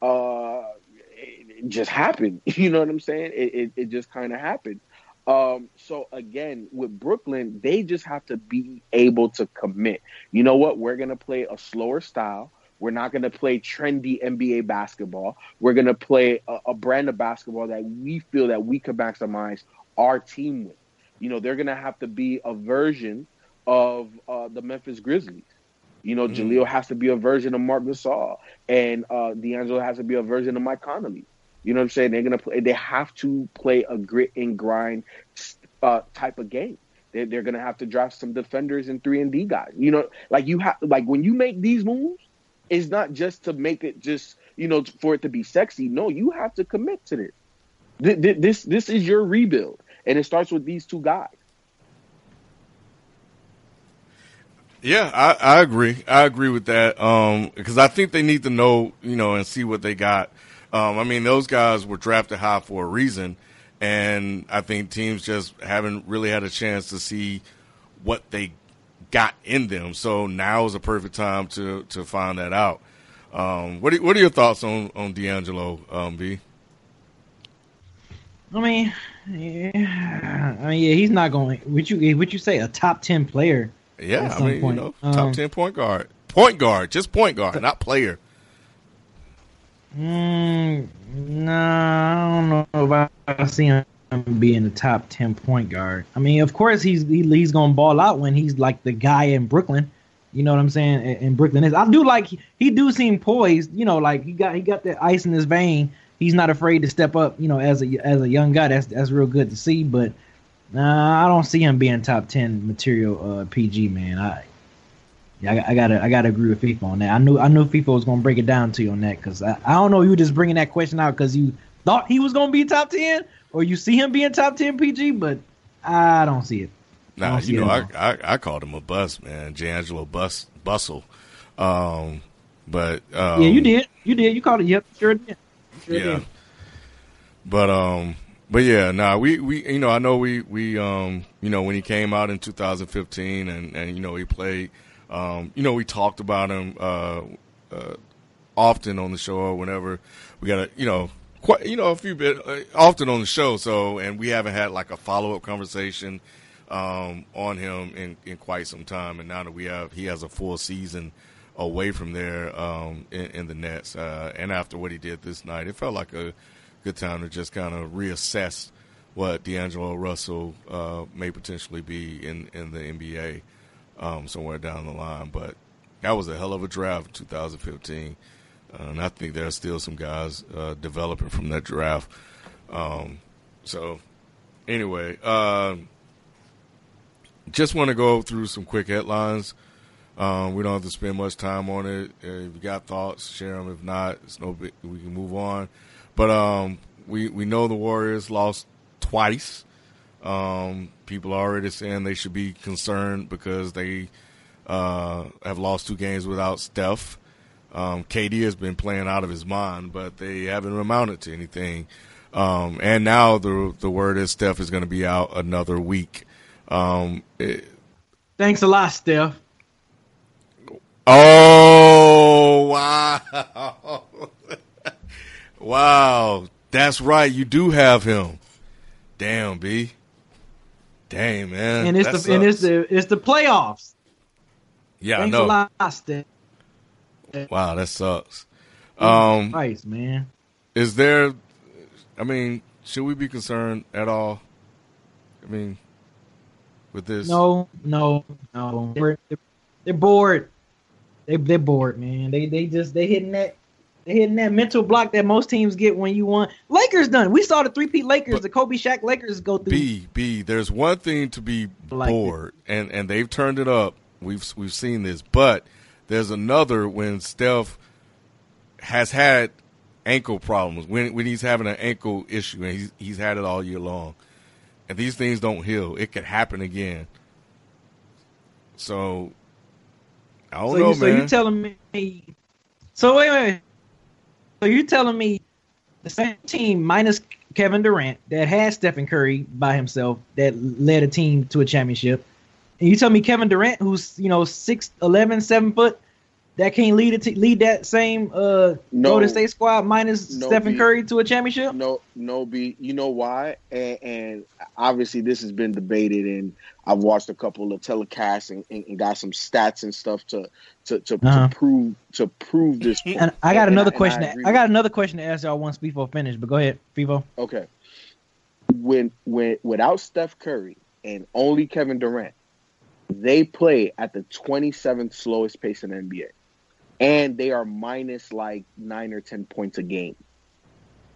Uh, it, it just happened. [laughs] You know what I'm saying? It it, it just kind of happened. Um, so again, with Brooklyn, they just have to be able to commit. You know what? We're gonna play a slower style. We're not going to play trendy NBA basketball. We're going to play a, a, brand of basketball that we feel that we can maximize our team with. You know, they're going to have to be a version of uh, the Memphis Grizzlies. You know, mm-hmm. Jahlil has to be a version of Marc Gasol, and uh, D'Angelo has to be a version of Mike Conley. You know what I'm saying? They're gonna play. They have to play a grit and grind uh, type of game. They're, they're gonna have to draft some defenders and three and D guys. You know, like you have like when you make these moves, it's not just to make it just you know for it to be sexy. No, you have to commit to this. This this is your rebuild, and it starts with these two guys. Yeah, I, I agree. I agree with that. Um, because I think they need to know, you know, and see what they got. Um, I mean, those guys were drafted high for a reason, and I think teams just haven't really had a chance to see what they got in them. So now is a perfect time to to find that out. Um, what are, what are your thoughts on on D'Angelo, um, B? I mean, yeah, I mean, yeah, he's not going. Would you would you say a top ten player? Yeah, I mean, point. you know, top um, ten point guard, point guard, just point guard, not player. Mm, no, I don't know if I see him being the top ten point guard. I mean, of course he's he, he's gonna ball out when he's like the guy in Brooklyn. You know what I'm saying? In Brooklyn is I do like he do seem poised. You know, like he got he got that ice in his vein. He's not afraid to step up. You know, as a as a young guy, that's that's real good to see. But uh, I don't see him being top ten material uh, PG man. I yeah, I, I, gotta I gotta agree with FIFA on that. I knew I knew FIFA was gonna break it down to you on that because I, I don't know you just bringing that question out because you thought he was gonna be top ten or you see him being top ten PG, but I don't see it. Nah, you know, I, I, I called him a bust, man, D'Angelo Bus Bustle. Um, but um, yeah, you did, you did, you called it. Yep, sure did. Sure yeah, did. but um, but yeah, nah, we we you know I know we we um you know when he came out in 2015 and and you know he played, um you know we talked about him uh, uh often on the show or whenever we got a you know quite, you know, a few bit uh, often on the show. So, and we haven't had like a follow up conversation um, on him in, in quite some time. And now that we have, he has a full season away from there um, in, in, the Nets. Uh, and after what he did this night, it felt like a good time to just kind of reassess what D'Angelo Russell uh, may potentially be in, in the NBA um, somewhere down the line. But that was a hell of a draft, 2015. Uh, and I think there are still some guys uh, developing from that draft. Um, so, anyway, uh, just want to go through some quick headlines. Um, we don't have to spend much time on it. If you got thoughts, share them. If not, it's no big, we can move on. But um, we we know the Warriors lost twice. Um, people are already saying they should be concerned because they uh, have lost two games without Steph. Um, KD has been playing out of his mind, but they haven't amounted to anything. Um, and now the the word is Steph is going to be out another week. Um, it, Thanks a lot, Steph. Oh wow, [laughs] wow! That's right. You do have him. Damn, B. Damn, man. and it's That the and it's the it's the playoffs. yeah, I Thanks know. a lot, Steph. Wow, that sucks. Um, Christ, man. is there? I mean, should we be concerned at all? I mean, with this? No, no, no. They're, they're bored. They they're bored, man. They they just they hitting that they hitting that mental block that most teams get when you want. Lakers done. We saw the three P Lakers, But- the Kobe Shaq Lakers go through. B B. There's one thing to be Like bored, and and they've turned it up. We've we've seen this, but there's another when Steph has had ankle problems when when he's having an ankle issue, and he's he's had it all year long, and these things don't heal. It could happen again. So I don't so know, you, so man. you telling me? So wait, wait, wait. So you telling me the same team minus Kevin Durant that had Stephen Curry by himself that led a team to a championship, and you tell me Kevin Durant, who's you know six eleven, seven foot, that can't lead te- lead that same uh No. Golden State squad minus No, Stephen B. Curry to a championship? No, no, B. You know why? And, and obviously, this has been debated, and I've watched a couple of telecasts and, and, and got some stats and stuff to to to, Uh-huh. to prove to prove this. point. And I got another and question. I I, got another question to ask y'all once Fivo finish. But go ahead, Fivo. Okay. When when without Steph Curry and only Kevin Durant, they play at the 27th slowest pace in the NBA. And they are minus like 9 or 10 points a game.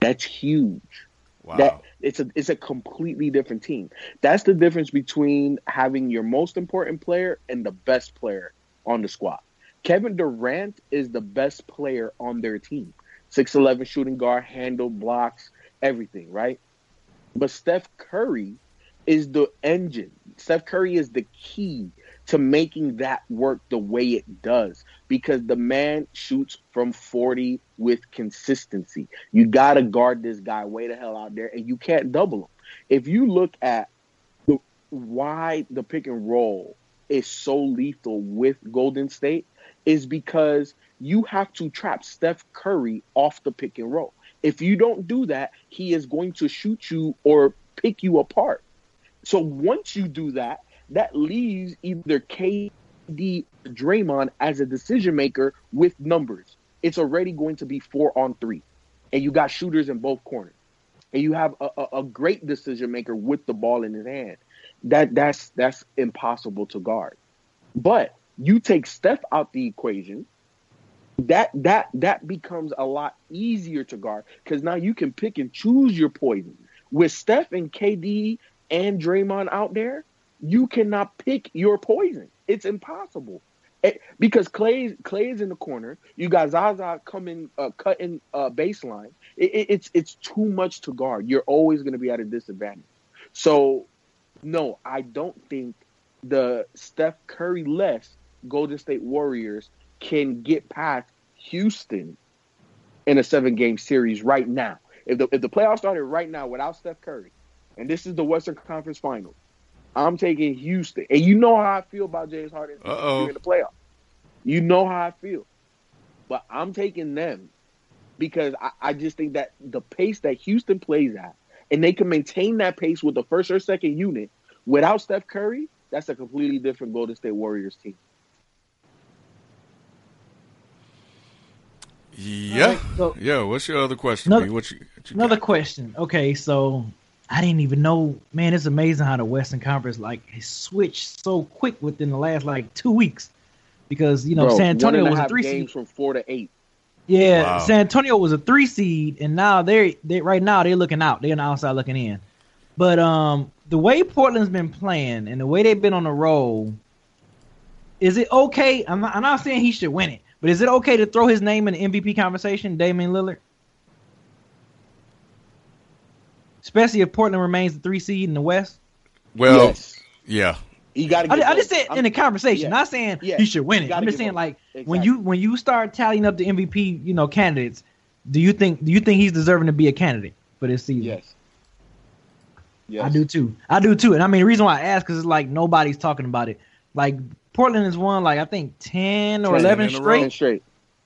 That's huge. wow. That it's a it's a completely different team. That's the difference between having your most important player and the best player on the squad. Kevin Durant is the best player on their team. 6'11 shooting guard, handle, blocks, everything, right? But Steph Curry is the engine. Steph Curry is the key to making that work the way it does because the man shoots from 40 with consistency. You got to guard this guy way the hell out there and you can't double him. If you look at the, why the pick and roll is so lethal with Golden State is because you have to trap Steph Curry off the pick and roll. If you don't do that, he is going to shoot you or pick you apart. So once you do that, that leaves either KD Draymond as a decision maker with numbers. It's already going to be four on three, and you got shooters in both corners, and you have a, a, a great decision maker with the ball in his hand. That that's that's impossible to guard. But you take Steph out the equation, that that that becomes a lot easier to guard because now you can pick and choose your poison. With Steph and KD and Draymond out there, you cannot pick your poison. It's impossible. Eh, because Clay Clay is in the corner. You got Zaza coming uh, cutting uh, baseline. It, it, it's it's too much to guard. You're always going to be at a disadvantage. So, no, I don't think the Steph Curry less Golden State Warriors can get past Houston in a seven game series right now. If the if the playoffs started right now without Steph Curry, and this is the Western Conference Finals, I'm taking Houston. And you know how I feel about James Harden Uh-oh. during the playoffs. You know how I feel. But I'm taking them because I, I just think that the pace that Houston plays at, and they can maintain that pace with the first or second unit without Steph Curry, that's a completely different Golden State Warriors team. Yeah, All right, so- yeah. What's your other question? Another- What you, what you Another question. Okay, so I didn't even know. Man, it's amazing how the Western Conference like has switched so quick within the last like two weeks. Because you know Bro, San Antonio was a three games seed. from four to eight. Yeah, Wow. San Antonio was a three seed, and now they're they right now they're looking out. They're on the outside looking in. But um, the way Portland's been playing and the way they've been on the roll, is it okay? I'm not, I'm not saying he should win it, but is it okay to throw his name in the MVP conversation, Damian Lillard? Especially if Portland remains the three seed in the West. Well, yes, yeah. you got to. I, I just said in the conversation, yeah. not saying Yeah. he should win it. I'm just saying him- like when you when you start tallying up the MVP, you know, candidates, do you think do you think he's deserving to be a candidate for this season? Yes. Yes. I do too. I do too. And I mean, the reason why I ask because it's like nobody's talking about it. Like Portland has won like I think ten or 10 eleven in a row. straight. Straight.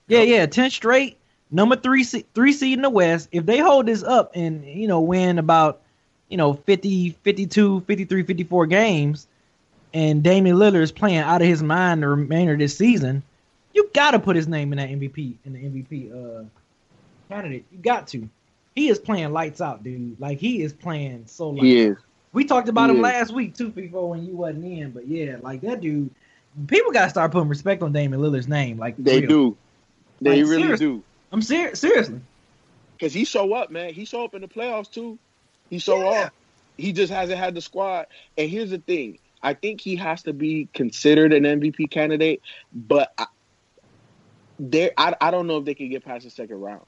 Yeah, yeah, ten straight. Number three seed, three seed in the West. If they hold this up and you know win about you know 50, 52, 53, 54 games, and Damian Lillard is playing out of his mind the remainder of this season, you got to put his name in that MVP in the MVP uh, candidate. You got to. He is playing lights out, dude. Like he is playing so. Lights He is. We talked about He him is. last week too, before when you wasn't in. But yeah, like that dude. People gotta start putting respect on Damian Lillard's name. Like They real. do. They Like, really seriously. do. I'm serious. Seriously. Because he show up, man. He show up in the playoffs too. He show Yeah. up. He just hasn't had the squad. And here's the thing: I think he has to be considered an MVP candidate, but I, there, I, I don't know if they can get past the second round.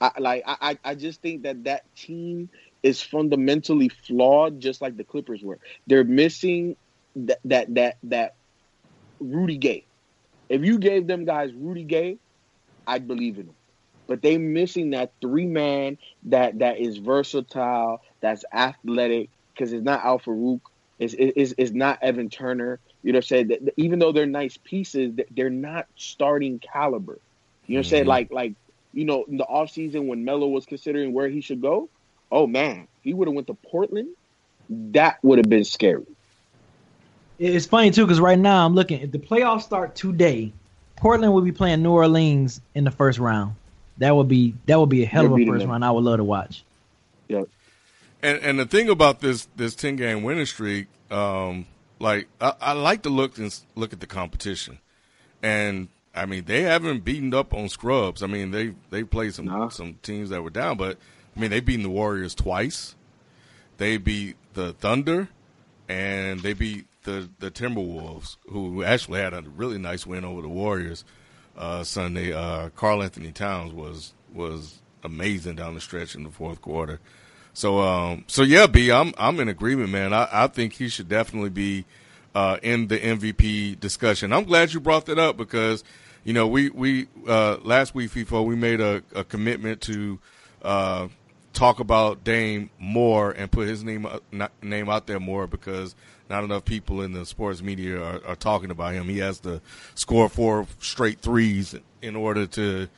I like, I, I- I just think that that team is fundamentally flawed, just like the Clippers were. They're missing that that that that Rudy Gay. If you gave them guys Rudy Gay, I'd believe in them but they missing that three man that that is versatile, that's athletic, because it's not Al-Farouq, it's, it's it's not Evan Turner. You know what I'm saying? Even though they're nice pieces, they're not starting caliber. You know what I'm saying? Mhm. Like like you know in the offseason when Melo was considering where he should go, oh man, he would have went to Portland, that would have been scary. It's funny too because right now I'm looking. If the playoffs start today, Portland will be playing New Orleans in the first round. That would be that would be a hell They're of a first them. round. I would love to watch. Yeah. And and the thing about this this ten game winning streak, um, like I, I like to look and look at the competition, and I mean they haven't beaten up on scrubs. I mean they they played some Nah. some teams that were down, but I mean they beaten the Warriors twice. They beat the Thunder, and they beat the the Timberwolves, who actually had a really nice win over the Warriors uh, Sunday. Uh, Karl-Anthony Towns was was amazing down the stretch in the fourth quarter. So um so yeah, B, I'm I'm in agreement, man. I, I think he should definitely be uh in the MVP discussion. I'm glad you brought that up because you know we we uh last week FIFA we made a, a commitment to uh talk about Dame more and put his name not, name out there more because not enough people in the sports media are, are talking about him. He has to score four straight threes in order to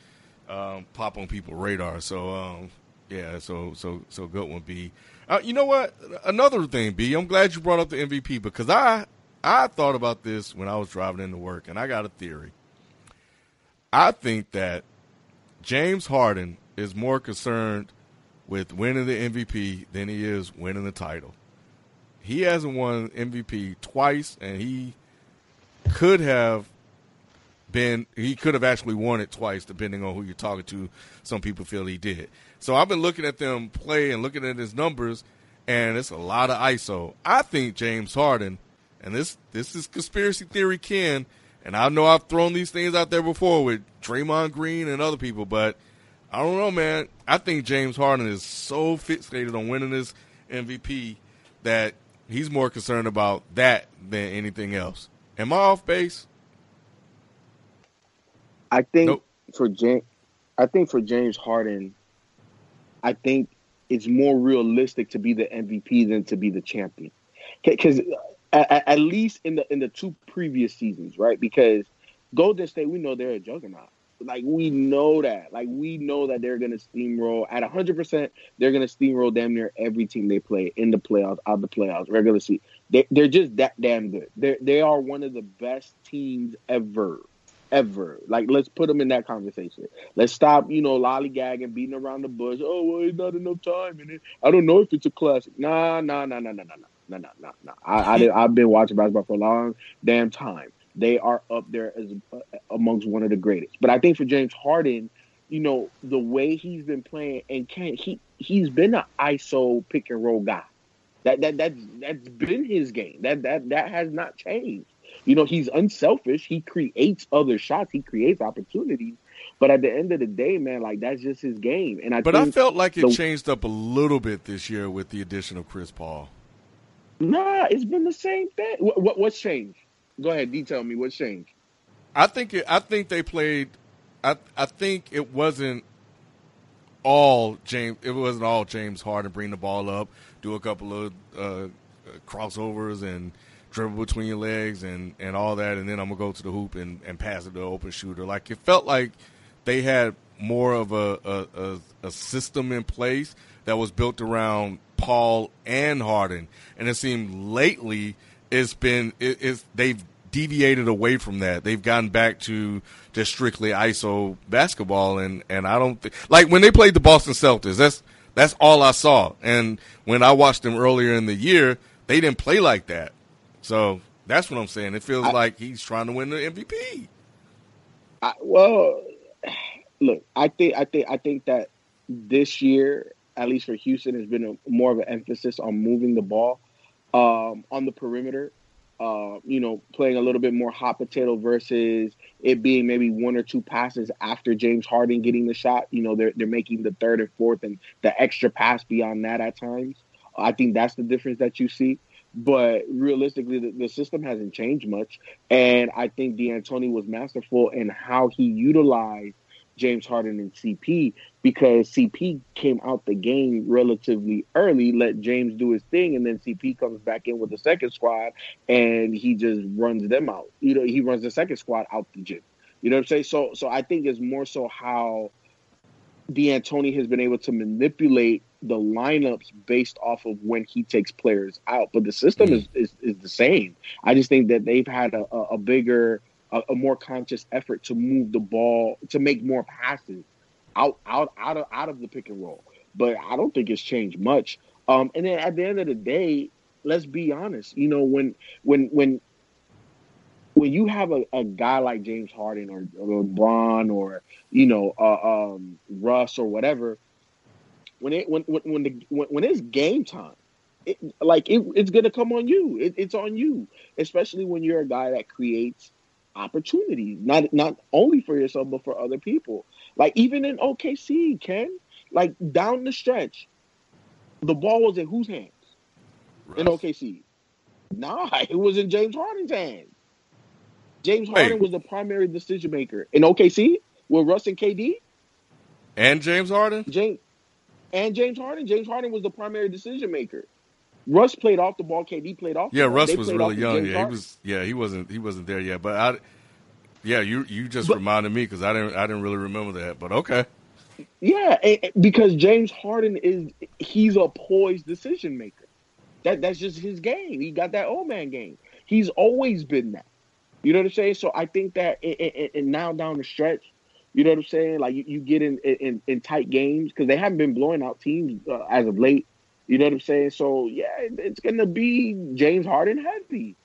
um, pop on people's radar. So um, yeah, so so so good one, B. Uh, you know what? Another thing, B. I'm glad you brought up the MVP because I I thought about this when I was driving into work, and I got a theory. I think that James Harden is more concerned with winning the MVP than he is winning the title. He hasn't won MVP twice, and he could have been he could have actually won it twice depending on who you're talking to. Some people feel he did. So i've been looking at them play and looking at his numbers and it's a lot of iso i think james harden and this this is conspiracy theory ken and i know i've thrown these things out there before with Draymond green and other people but i don't know man. I think james harden is so fixated on winning this mvp that he's more concerned about that than anything else am i off base I think Nope. for James, I think for James Harden, I think it's more realistic to be the MVP than to be the champion. Because uh, at, at least in the in the two previous seasons, right? Because Golden State, we know they're a juggernaut like we know that. Like we know that they're gonna steamroll at hundred percent. They're gonna steamroll damn near every team they play in the playoffs, out the playoffs, regular season. They, are just that damn good. They they are one of the best teams ever, ever. Like let's put them in that conversation. Let's stop, you know, lollygagging, beating around the bush. Oh well, it's not enough time, and I don't know if it's a classic. Nah, nah, nah, nah, nah, nah, nah. nah, nah, nah. I, I did, I've been watching basketball for a long damn time. They are up there as uh, amongst one of the greatest. But I think for James Harden, you know, the way he's been playing and can he he's been an ISO pick and roll guy. That that that's that's been his game. That that that has not changed. You know, he's unselfish. He creates other shots. He creates opportunities. But at the end of the day, man, like that's just his game. And I But I felt like it the- changed up a little bit this year with the addition of Chris Paul. nah, it's been the same thing. What, what what's changed? Go ahead, detail me what changed. I think it, I think they played. I I think it wasn't all James. It wasn't all James Harden bring the ball up, do a couple of uh, crossovers and dribble between your legs and and all that, and then I'm gonna go to the hoop and and pass it to an open shooter. Like it felt like they had more of a, a, a, a system in place that was built around Paul and Harden, and it seemed lately it's been it, it's they've deviated away from that. They've gotten back to just strictly ISO basketball, and and I don't think like when they played the Boston Celtics. That's that's all I saw. And when I watched them earlier in the year, they didn't play like that. So that's what I'm saying. It feels I- like he's trying to win the MVP. I, well, look, I think I think I think that this year, at least for Houston, has been a, more of an emphasis on moving the ball um, on the perimeter. Uh, you know, playing a little bit more hot potato versus it being maybe one or two passes after James Harden getting the shot. You know, they're they're making the third and fourth and the extra pass beyond that at times. I think that's the difference that you see. But realistically, the, the system hasn't changed much, and I think D'Antoni was masterful in how he utilized James Harden and CP because CP came out the game relatively early, let James do his thing, and then CP comes back in with the second squad and he just runs them out. You know, he runs the second squad out the gym. You know what I'm saying? So, so I think it's more so how D'Antoni has been able to manipulate the lineups based off of when he takes players out, but the system mm. is, is is the same. I just think that they've had a, a, a bigger, a, a more conscious effort to move the ball to make more passes out out out of out of the pick and roll. But I don't think it's changed much. Um, and then at the end of the day, let's be honest. You know, when when when when you have a, a guy like James Harden or, or LeBron or you know uh, um, Russ or whatever, when it when when when, the, when, when it's game time, it, like it, it's gonna come on you. It, it's on you, especially when you're a guy that creates opportunities, not not only for yourself but for other people. Like even in OKC, Ken, like down the stretch, the ball was in whose hands in OKC? Nah, [laughs] it was in James Harden's hands. James Wait. Harden was the primary decision maker in OKC with Russ and KD. And James Harden? James and James Harden. James Harden was the primary decision maker. Russ played off the ball. KD played off. Yeah, ball. Russ They was really young. Yeah, he was. Yeah, he wasn't. He wasn't there yet. But I, yeah, you you just But- reminded me because I didn't I didn't really remember that. But okay, Yeah, and- and- because James Harden is he's a poised decision maker. That that's just his game. He got that old man game. He's always been that. You know what I'm saying? So I think that in now down the stretch, you know what I'm saying? Like you, you get in, in in tight games because they haven't been blowing out teams uh, as of late. You know what I'm saying? So yeah, it's gonna be James Harden heavy.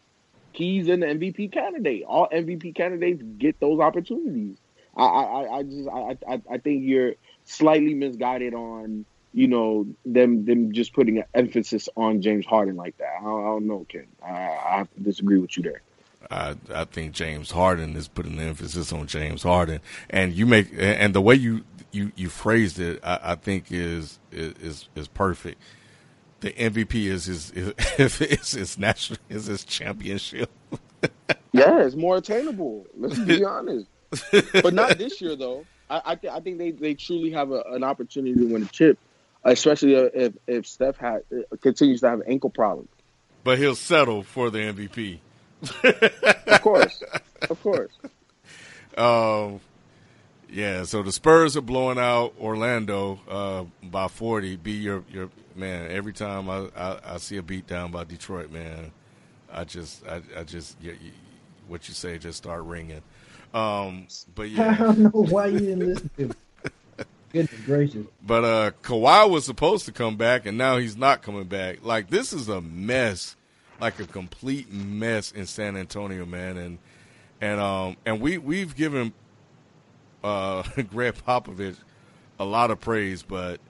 He's an MVP candidate. All MVP candidates get those opportunities. I I, I- I just I, I I think you're slightly misguided on you know them them just putting an emphasis on James Harden like that. I don't, I don't know, Ken. I, I disagree with you there. I I think James Harden is putting the emphasis on James Harden, and you make and the way you you you phrased it, I, I think is is is perfect. The MVP is his is, [laughs] is his national is his championship. [laughs] Yeah, it's more attainable. Let's be honest. But not this year, though. I I, th- I think they, they truly have a, an opportunity to win a chip, especially if if Steph had, continues to have ankle problems. But he'll settle for the MVP. Of course, of course. [laughs] Um, yeah. So the Spurs are blowing out Orlando uh, by forty. Be your your man. Every time I, I, I see a beat down by Detroit, man, I just I, I just yeah, you, what you say just start ringing. Um, but [laughs] I don't know why you didn't listen to. [laughs] Goodness gracious. but uh, Kawhi was supposed to come back, and now he's not coming back. Like this is a mess, like a complete mess in San Antonio, man. And and um and we we've given uh [laughs] Gregg Popovich a lot of praise, but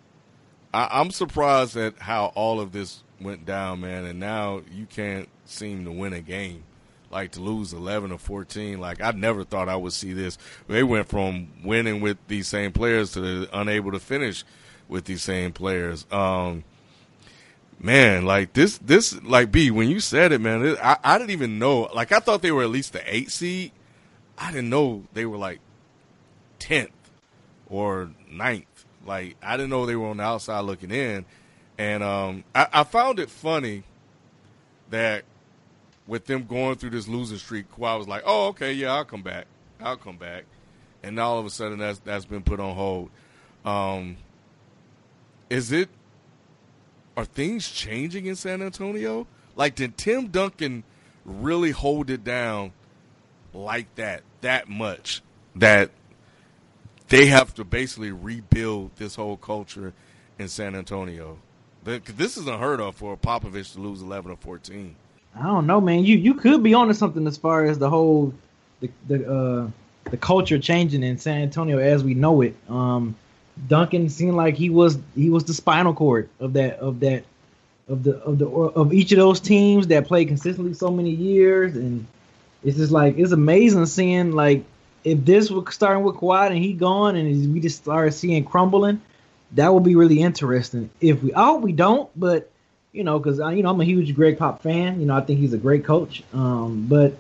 I, I'm surprised at how all of this went down, man. And now you can't seem to win a game, like to lose 11 or 14. Like I never thought I would see this. They went from winning with these same players to unable to finish with these same players. Um, man, like this, this, like B, when you said it, man, it, I, I didn't even know. Like I thought they were at least the eight seed. I didn't know they were like tenth or ninth. Like I didn't know they were on the outside looking in, and um, I, I found it funny that with them going through this losing streak, Kawhi was like, "Oh, okay, yeah, I'll come back, I'll come back," and all of a sudden that's that's been put on hold. Um, is it? Are things changing in San Antonio? Like, did Tim Duncan really hold it down like that, that much, that they have to basically rebuild this whole culture in San Antonio? This is unheard of for Popovich to lose 11 or 14. I don't know, man. You you could be onto something as far as the whole the the uh, the culture changing in San Antonio as we know it. Um, Duncan seemed like he was he was the spinal cord of that of that of the of the of each of those teams that played consistently so many years, and it's just like it's amazing seeing like if this was starting with Kawhi and he gone and we just started seeing crumbling, that would be really interesting. If we, I hope we don't, but you know, because you know I'm a huge Gregg Pop fan. You know, I think he's a great coach. Um, but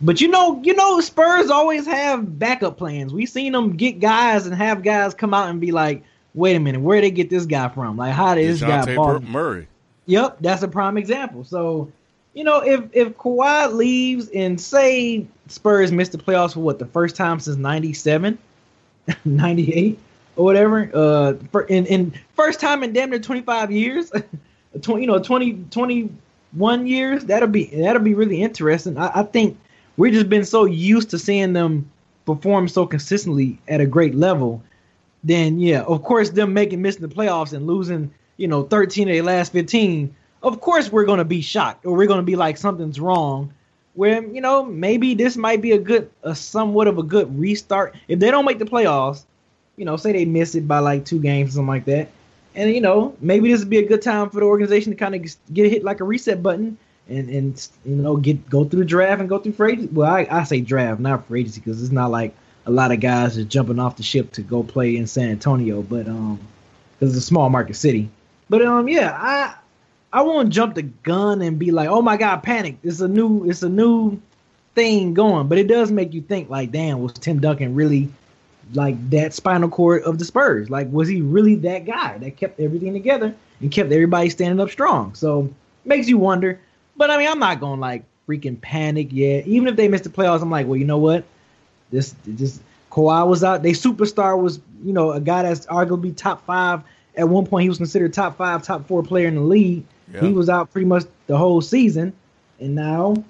but you know, you know, Spurs always have backup plans. We've seen them get guys and have guys come out and be like, "Wait a minute, where did they get this guy from? Like, how did this guy?" Ball? Murray. Yep, that's a prime example. So, you know, if if Kawhi leaves and say Spurs missed the playoffs for what the first time since 97, [laughs] 98 or whatever, uh, for, in in first time in damn near 25 years, [laughs] 20, you know, 20 21 years, that'll be that'll be really interesting. I, I think we've just been so used to seeing them perform so consistently at a great level. Then yeah, of course, them making missing the playoffs and losing, you know, 13 of their last 15. Of course, we're gonna be shocked or we're gonna be like something's wrong. Where you know maybe this might be a good, a somewhat of a good restart. If they don't make the playoffs, you know, say they miss it by like two games or something like that, and you know maybe this would be a good time for the organization to kind of get hit like a reset button and and you know get go through the draft and go through free agency. Well, I, I say draft, not free agency, because it's not like a lot of guys are jumping off the ship to go play in San Antonio, but um, because it's a small market city. But um, yeah, I I won't jump the gun and be like, oh my god, panic! It's a new it's a new thing going, but it does make you think like, damn, was Tim Duncan really like that spinal cord of the Spurs? Like, was he really that guy that kept everything together and kept everybody standing up strong? So makes you wonder. But I mean, I'm not gonna like freaking panic yet. Even if they miss the playoffs, I'm like, well, you know what? This this Kawhi was out. They superstar was you know a guy that's arguably top five. At one point, he was considered top five, top four player in the league. Yeah. He was out pretty much the whole season, and now,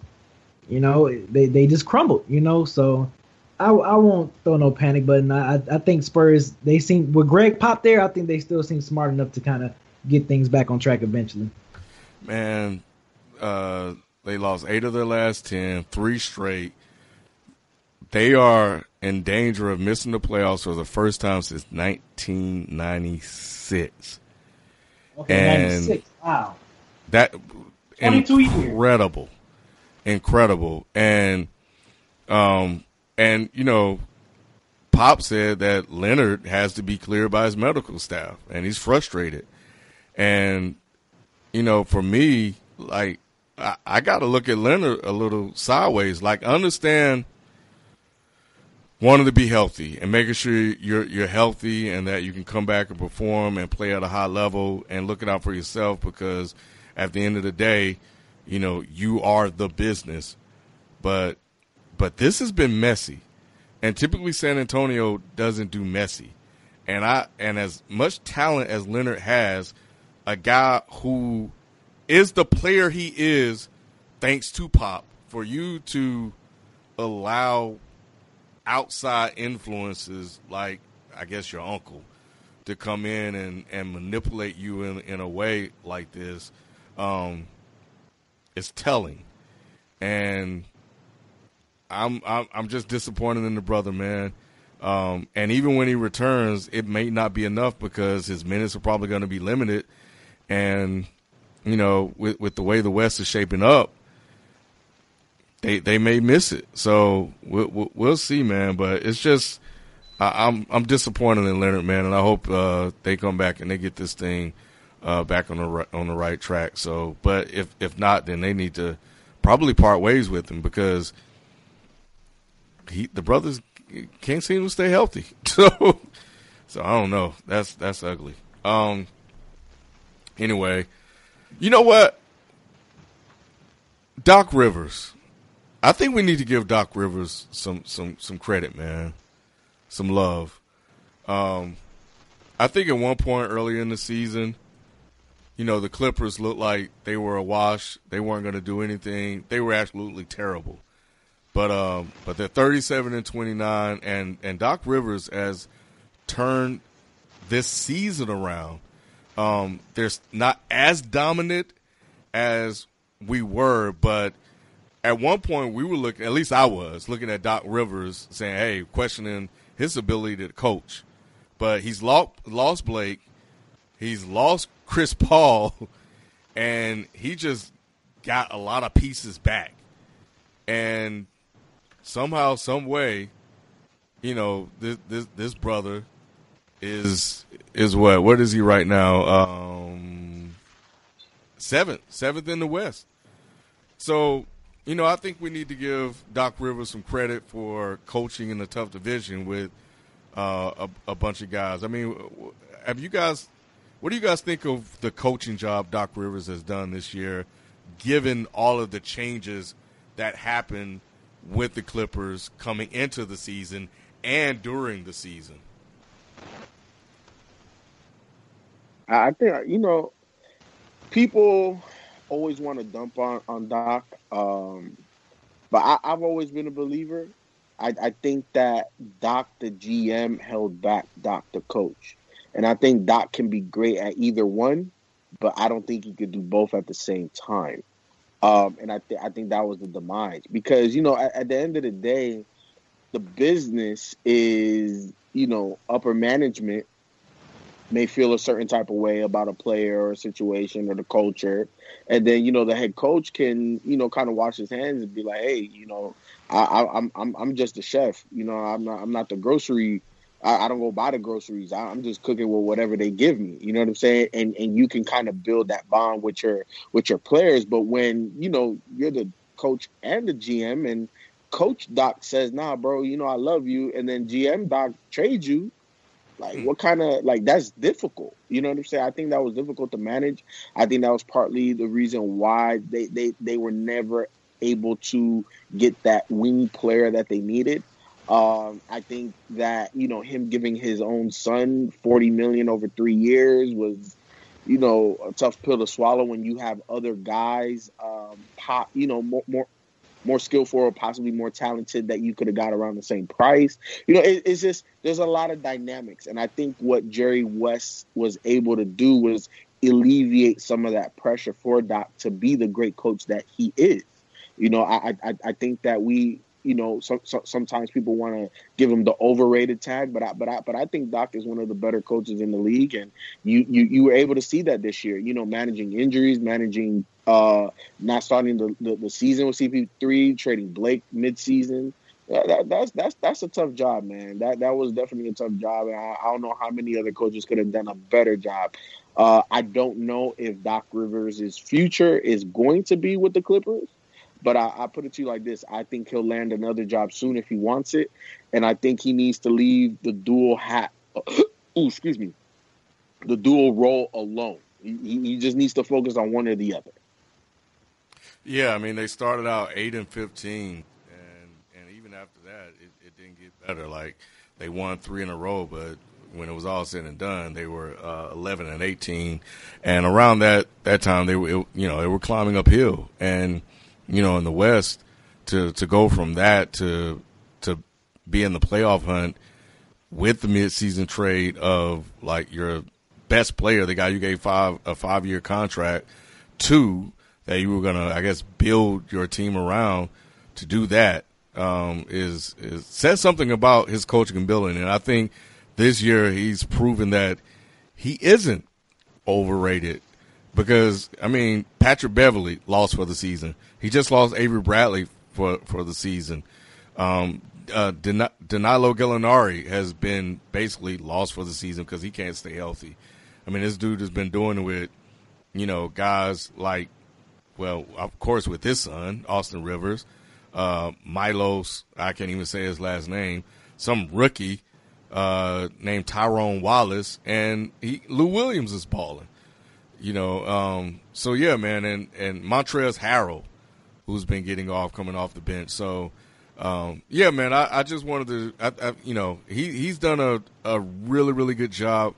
you know, they they just crumbled. You know, so I, I won't throw no panic button. I I think Spurs they seem with Gregg Pop there. I think they still seem smart enough to kind of get things back on track eventually. Man, uh, they lost eight of their last ten, three straight. They are in danger of missing the playoffs for the first time since 1996. Okay, and 96. Wow. That incredible, years. incredible, and um, and you know, Pop said that Leonard has to be cleared by his medical staff, and he's frustrated. And you know, for me, like I, I got to look at Leonard a little sideways. Like, understand wanting to be healthy and making sure you're you're healthy and that you can come back and perform and play at a high level and looking out for yourself because at the end of the day, you know, you are the business. But but this has been messy. And typically San Antonio doesn't do messy. And I and as much talent as Leonard has, a guy who is the player he is thanks to Pop for you to allow outside influences like I guess your uncle to come in and, and manipulate you in, in a way like this um, is telling. And I'm, I'm I'm just disappointed in the brother, man. Um, and even when he returns, it may not be enough because his minutes are probably going to be limited. And you know, with with the way the West is shaping up, they they may miss it. So we'll, we'll see, man. But it's just I, am I'm, I'm disappointed in Leonard, man, and I hope uh, they come back and they get this thing uh, back on the right, on the right track. So, but if if not, then they need to probably part ways with him because he the brothers can't seem to stay healthy. [laughs] So so I don't know. That's that's ugly. Um. Anyway, you know what? Doc Rivers. I think we need to give Doc Rivers some some some credit, man. some love. Um, I think at one point earlier in the season, you know, the Clippers looked like they were a wash. They weren't going to do anything. They were absolutely terrible. But um, but they're 37 and 29, and and Doc Rivers has turned this season around. Um, they're not as dominant as we were, but at one point we were looking. At least I was looking at Doc Rivers, saying, "Hey, questioning his ability to coach." But he's lost, lost Blake. He's lost Chris Paul, and he just got a lot of pieces back. And somehow, some way, you know, this this, this brother is is what? What is he right now? Um, seventh, seventh in the West. So, you know, I think we need to give Doc Rivers some credit for coaching in a tough division with uh, a, a bunch of guys. I mean, have you guys? What do you guys think of the coaching job Doc Rivers has done this year, given all of the changes that happened with the Clippers coming into the season and during the season? I think you know, people always want to dump on on Doc, um, but I, I've always been a believer. I, I think that Doc the GM held back Doc the coach, and I think Doc can be great at either one, but I don't think he could do both at the same time. Um, and I th- I think that was the demise because you know at, at the end of the day, the business is you know upper management may feel a certain type of way about a player or a situation or the culture. And then, you know, the head coach can, you know, kind of wash his hands and be like, hey, you know, I, am I'm I'm just a chef. You know, I'm not I'm not the grocery. I, I don't go buy the groceries. I, am just cooking with whatever they give me. You know what I'm saying? And and you can kind of build that bond with your with your players. But when you know you're the coach and the GM, and Coach Doc says, "Nah, bro, you know I love you," and then GM Doc trades you like, mm. what kind of like that's difficult? You know what I'm saying? I think that was difficult to manage. I think that was partly the reason why they they they were never able to get that wing player that they needed. Um, I think that you know him giving his own son 40 million over three years was, you know, a tough pill to swallow when you have other guys, um, pop, you know, more, more more skillful or possibly more talented that you could have got around the same price. You know, it, it's just there's a lot of dynamics, and I think what Jerry West was able to do was alleviate some of that pressure for Doc to be the great coach that he is. You know, I I, I think that we you know, so, so, sometimes people want to give him the overrated tag, but I, but I, but I think Doc is one of the better coaches in the league, and you, you, you were able to see that this year. You know, managing injuries, managing uh, not starting the, the, the season with CP3, trading Blake midseason. That, that, that's that's that's a tough job, man. That that was definitely a tough job, and I, I don't know how many other coaches could have done a better job. Uh, I don't know if Doc Rivers' future is going to be with the Clippers. But I, I, put it to you like this: I think he'll land another job soon if he wants it, and I think he needs to leave the dual hat. [coughs] ooh, excuse me, the dual role alone. He, he just needs to focus on one or the other. Yeah, I mean they started out eight and fifteen, and and even after that, it, it didn't get better. Like they won three in a row, but when it was all said and done, they were uh, 11 and 18, and around that that time they were you know they were climbing uphill, and you know, in the West to to go from that to to be in the playoff hunt with the midseason trade of like your best player, the guy you gave five a five year contract to that you were gonna, I guess, build your team around to do that um, is is says something about his coaching ability, and I think this year he's proven that he isn't overrated because I mean Patrick Beverley lost for the season. He just lost Avery Bradley for for the season. Um, uh, Dan- Danilo Gallinari has been basically lost for the season because he can't stay healthy. I mean, this dude has been doing it with, you know, guys like, well, of course, with his son, Austin Rivers, uh, Milos, I can't even say his last name, some rookie uh, named Tyrone Wallace, and he, Lou Williams is balling. You know, um, so yeah, man, and and Montrezl Harrell who's been getting off coming off the bench. So um, yeah, man, I, I just wanted to, I, I, you know, he he's done a a really really good job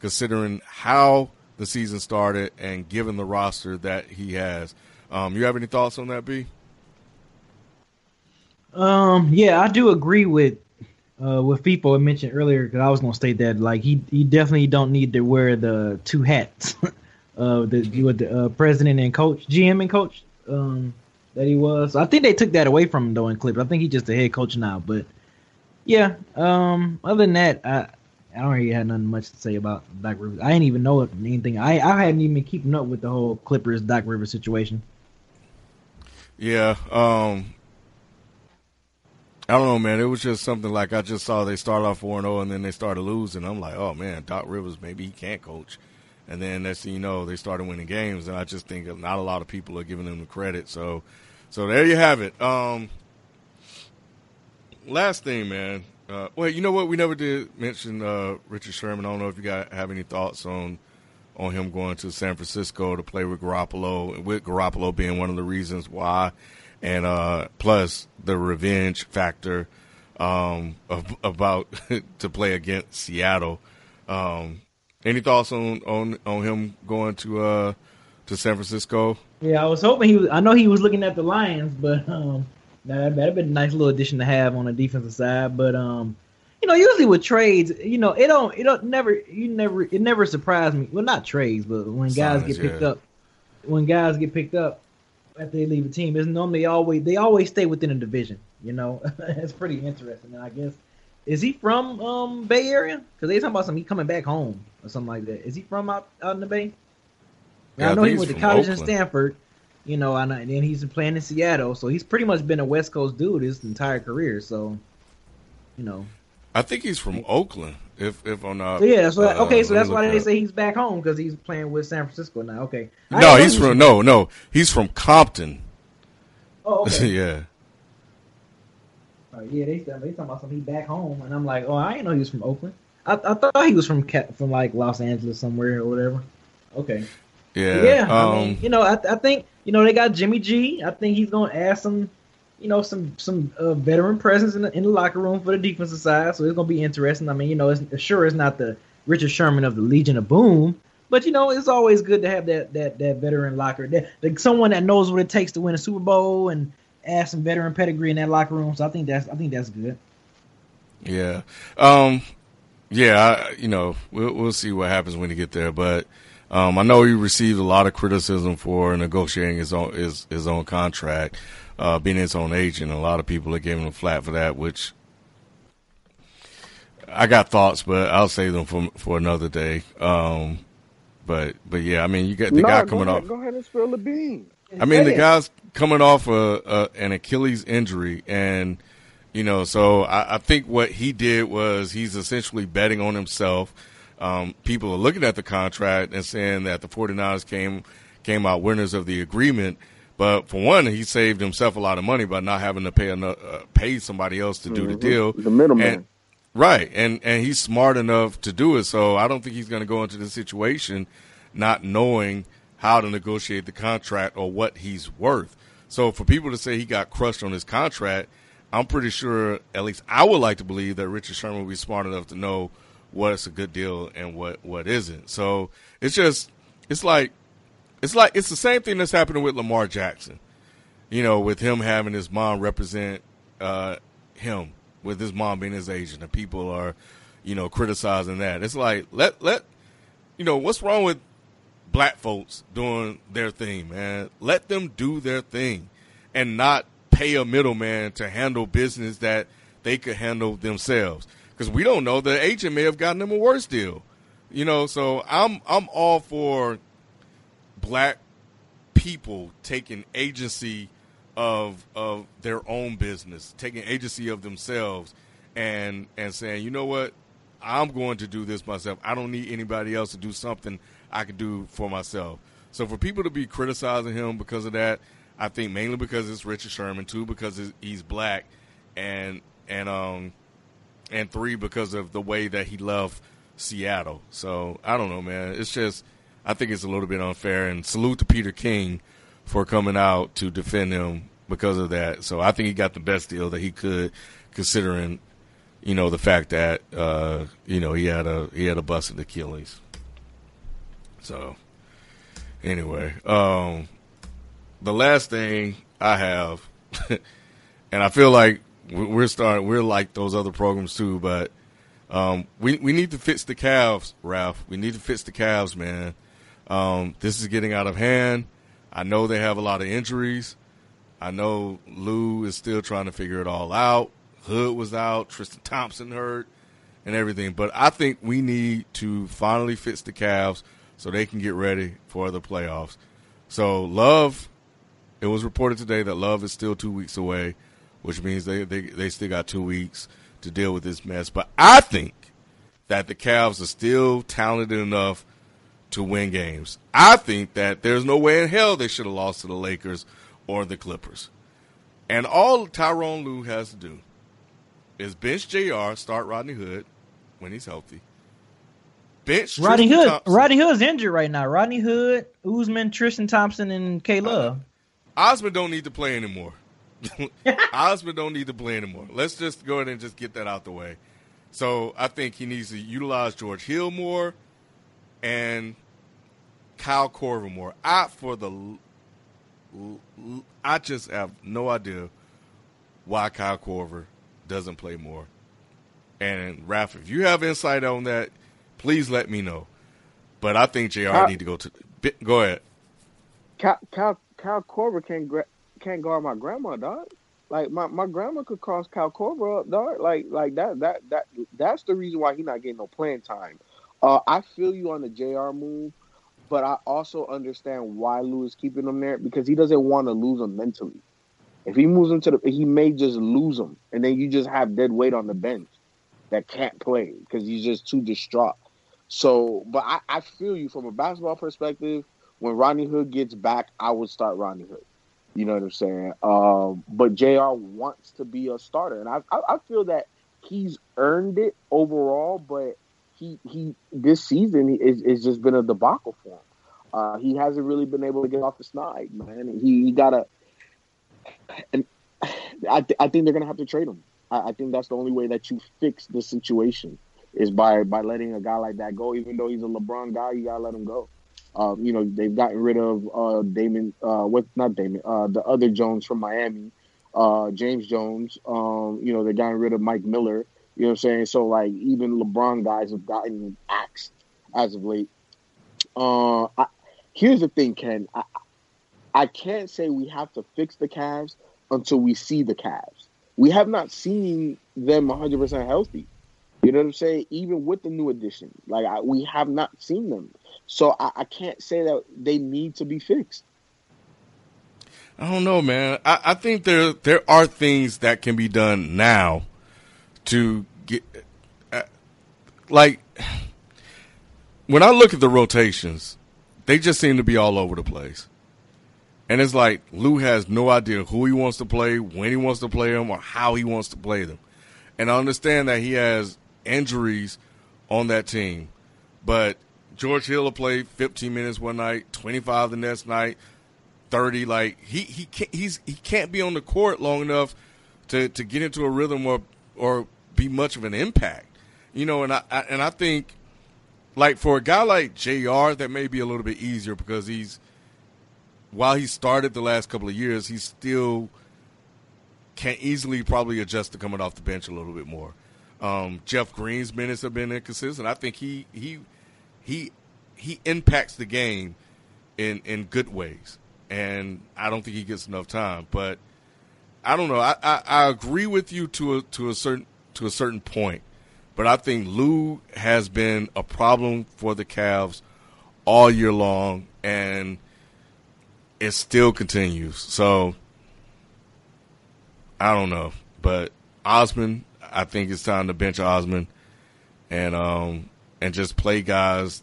considering how the season started and given the roster that he has. Um, you have any thoughts on that, B? Um, yeah, I do agree with uh, what FIFO mentioned earlier because I was gonna state that like he he definitely don't need to wear the two hats, [laughs] uh, the the uh, president and coach, GM and coach, um, that he was. I think they took that away from him though in Clippers. I think he's just the head coach now. But yeah, um, other than that, I I don't really have nothing much to say about Doc Rivers. I ain't even know anything. I I hadn't even been keeping up with the whole Clippers Doc Rivers situation. Yeah, um, I don't know, man. It was just something like I just saw they started off four and zero, and then they started losing. I'm like, oh man, Doc Rivers maybe he can't coach. And then next you know, they started winning games, and I just think not a lot of people are giving them the credit. So, so there you have it. Um, last thing, man. Uh, well, you know what? We never did mention uh, Richard Sherman. I don't know if you got have any thoughts on on him going to San Francisco to play with Garoppolo, with Garoppolo being one of the reasons why and uh, plus the revenge factor um, of, about [laughs] to play against Seattle. Um, any thoughts on, on on him going to uh, to San Francisco? Yeah, I was hoping he was. I know he was looking at the Lions, but um, that that'd been a nice little addition to have on the defensive side. But um, you know, usually with trades, you know, it don't it don't never you never it never surprised me. Well, not trades, but when guys get picked yeah. up, when guys get picked up, after they leave a team is normally always they always stay within a division. You know, [laughs] it's pretty interesting. And I guess is he from um Bay Area? Because they talking about some he coming back home or something like that. Is he from out, out in the Bay? Yeah, I know he went to college Oakland. in Stanford. You know, and, and then he's been playing in Seattle, so he's pretty much been a West Coast dude his entire career. So, you know, I think he's from Oakland. If if I'm not. So yeah. So uh, okay. So that's why they say he's back home because he's playing with San Francisco now. Okay. no, he's from no no he's from Compton. Oh okay. [laughs] yeah. Uh, yeah, they they talking about something. He back home, and I'm like, oh, I didn't know he was from Oakland. I, I thought he was from from like Los Angeles somewhere or whatever. Okay. Yeah. yeah. Um, I mean, you know, I I think you know they got Jimmy G. I think he's gonna add some you know, some some uh, veteran presence in the, in the locker room for the defensive side. So it's gonna be interesting. I mean, you know, it's sure it's not the Richard Sherman of the Legion of Boom, but you know, it's always good to have that that that veteran locker, that, like someone that knows what it takes to win a Super Bowl and add some veteran pedigree in that locker room. So I think that's I think that's good. Yeah, um, yeah, I, you know, we'll we'll see what happens when you get there, but. Um, I know he received a lot of criticism for negotiating his own his, his own contract uh, being his own agent. A lot of people are giving him a flat for that, which I got thoughts, but I'll save them for for another day. Um, but but yeah, I mean, you got the no, guy coming ahead, off. Go ahead and spill the bean. I mean, the guy's coming off a, a, an Achilles injury, and you know, so I, I, think what he did was he's essentially betting on himself. Um, people are looking at the contract and saying that the 49ers came came out winners of the agreement but for one, he saved himself a lot of money by not having to pay uh, pay somebody else to do mm-hmm. the deal. The middleman. And, right. And and he's smart enough to do it. So I don't think he's going to go into the situation not knowing how to negotiate the contract or what he's worth. So for people to say he got crushed on his contract, I'm pretty sure, at least I would like to believe that Richard Sherman will be smart enough to know what's a good deal and what, what isn't. So it's just, it's like it's like it's the same thing that's happening with Lamar Jackson. You know, with him having his mom represent uh, him, with his mom being his agent, and people are, you know, criticizing that. It's like let let you know what's wrong with black folks doing their thing, man. Let them do their thing, and not pay a middleman to handle business that they could handle themselves. Because we don't know the agent may have gotten them a worse deal. You know, so I'm I'm all for black people taking agency of of their own business, taking agency of themselves, and and saying, you know what, I'm going to do this myself. I don't need anybody else to do something I could do for myself. So for people to be criticizing him because of that, I think mainly because it's Richard Sherman, two because he's black, and and um and three because of the way that he left Seattle. So I don't know, man. It's just I think it's a little bit unfair. And salute to Peter King for coming out to defend him because of that. So I think he got the best deal that he could, considering, you know, the fact that uh, you know he had a he had a busted Achilles. So anyway, um, the last thing I have, [laughs] and I feel like we're starting we're like those other programs too, but um, we we need to fix the Cavs, Ralph. We need to fix the Cavs, man. Um, this is getting out of hand. I know they have a lot of injuries. I know Lou is still trying to figure it all out. Hood was out, Tristan Thompson hurt, and everything. But I think we need to finally fix the Cavs so they can get ready for the playoffs. So Love, it was reported today that Love is still two weeks away, which means they they, they still got two weeks to deal with this mess. But I think that the Cavs are still talented enough to win games. I think that there's no way in hell they should have lost to the Lakers or the Clippers. And all Tyronn Lue has to do is bench JR, start Rodney Hood when he's healthy. Bench Rodney Tristan Hood. Thompson. Rodney Hood's injured right now. Rodney Hood, Osman, Tristan Thompson, and K Love. Uh, Osman don't need to play anymore. [laughs] [laughs] Osman don't need to play anymore. Let's just go ahead and just get that out the way. So I think he needs to utilize George Hill more and Kyle Korver more. I for the I just have no idea why Kyle Korver doesn't play more. And Ralph, if you have insight on that, please let me know. But I think Jr. Kyle- need to go to. Go ahead. Cal Cal Cal Korver can't can't guard my grandma, dog. Like my, my grandma could cross Cal Korver up, dog. Like like that that that that's the reason why he not getting no playing time. Uh, I feel you on the Jr. move, but I also understand why Lou is keeping him there because he doesn't want to lose him mentally. If he moves him to the, he may just lose him, and then you just have dead weight on the bench that can't play because he's just too distraught. So, but I, I feel you from a basketball perspective. When Rodney Hood gets back, I would start Rodney Hood. You know what I'm saying? Um, but Jr. wants to be a starter, and I, I I feel that he's earned it overall. But he he this season is is just been a debacle for him. Uh, he hasn't really been able to get off the snide, man. He, he got to, and I th- I think they're gonna have to trade him. I, I think that's the only way that you fix the situation is by by letting a guy like that go. Even though he's a LeBron guy, you gotta let him go. Um, you know they've gotten rid of uh, Damon, uh, what not Damon, uh, the other Jones from Miami, uh, James Jones. Um, you know they gotten rid of Mike Miller. You know what I'm saying? So like even LeBron guys have gotten axed as of late. Uh, I, here's the thing, Ken. I, I can't say we have to fix the Cavs until we see the Cavs. We have not seen them 100% healthy. You know what I'm saying? Even with the new addition, like I, we have not seen them. So I, I can't say that they need to be fixed. I don't know, man. I, I think there there are things that can be done now to get uh, like when I look at the rotations, they just seem to be all over the place. And it's like Lou has no idea who he wants to play, when he wants to play them, or how he wants to play them. And I understand that he has injuries on that team, but George Hill will play 15 minutes one night, 25 the next night, 30. Like he he can't he's he can't be on the court long enough to to get into a rhythm or or be much of an impact, you know. And I, I and I think like for a guy like Jr. that may be a little bit easier because he's while he started the last couple of years, he still can easily probably adjust to coming off the bench a little bit more. Um, Jeff Green's minutes have been inconsistent. I think he he he he impacts the game in in good ways, and I don't think he gets enough time. But I don't know. I, I, I agree with you to a to a certain to a certain point, but I think Lou has been a problem for the Cavs all year long, and it still continues. So I don't know, but Osman, I think it's time to bench Osman, and um and just play guys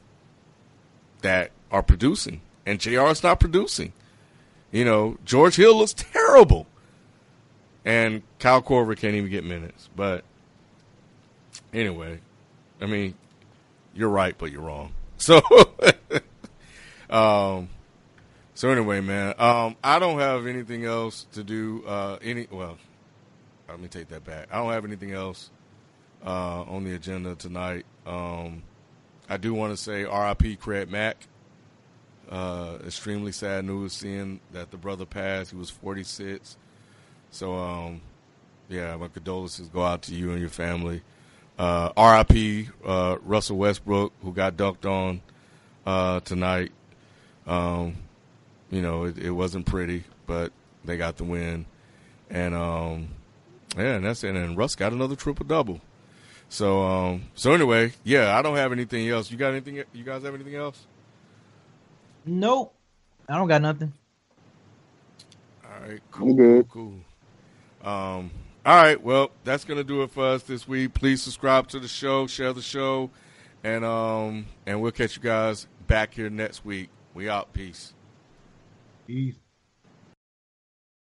that are producing. And Jr. is not producing. You know, George Hill looks terrible, and Kyle Korver can't even get minutes. But anyway, I mean, you're right, but you're wrong. [laughs] So, um, So anyway, man, um, I don't have anything else to do. Uh, any well, let me take that back. I don't have anything else uh, on the agenda tonight. Um, I do want to say R.I.P. Craig Mack. Uh, extremely sad news seeing that the brother passed. He was 46. So, um, yeah, my condolences go out to you and your family. Uh, R.I.P. Uh, Russell Westbrook, who got dunked on uh, tonight. Um, you know, it, it, wasn't pretty, but they got the win. And um, yeah, and that's it. And Russ got another triple double. So um, so anyway, yeah, I don't have anything else. You got anything? You guys have anything else? Nope, I don't got nothing. All right, cool, I'm good. Cool. cool. Um, all right, well, that's gonna do it for us this week. Please subscribe to the show, share the show, and um, and we'll catch you guys back here next week. We out. Peace. Peace.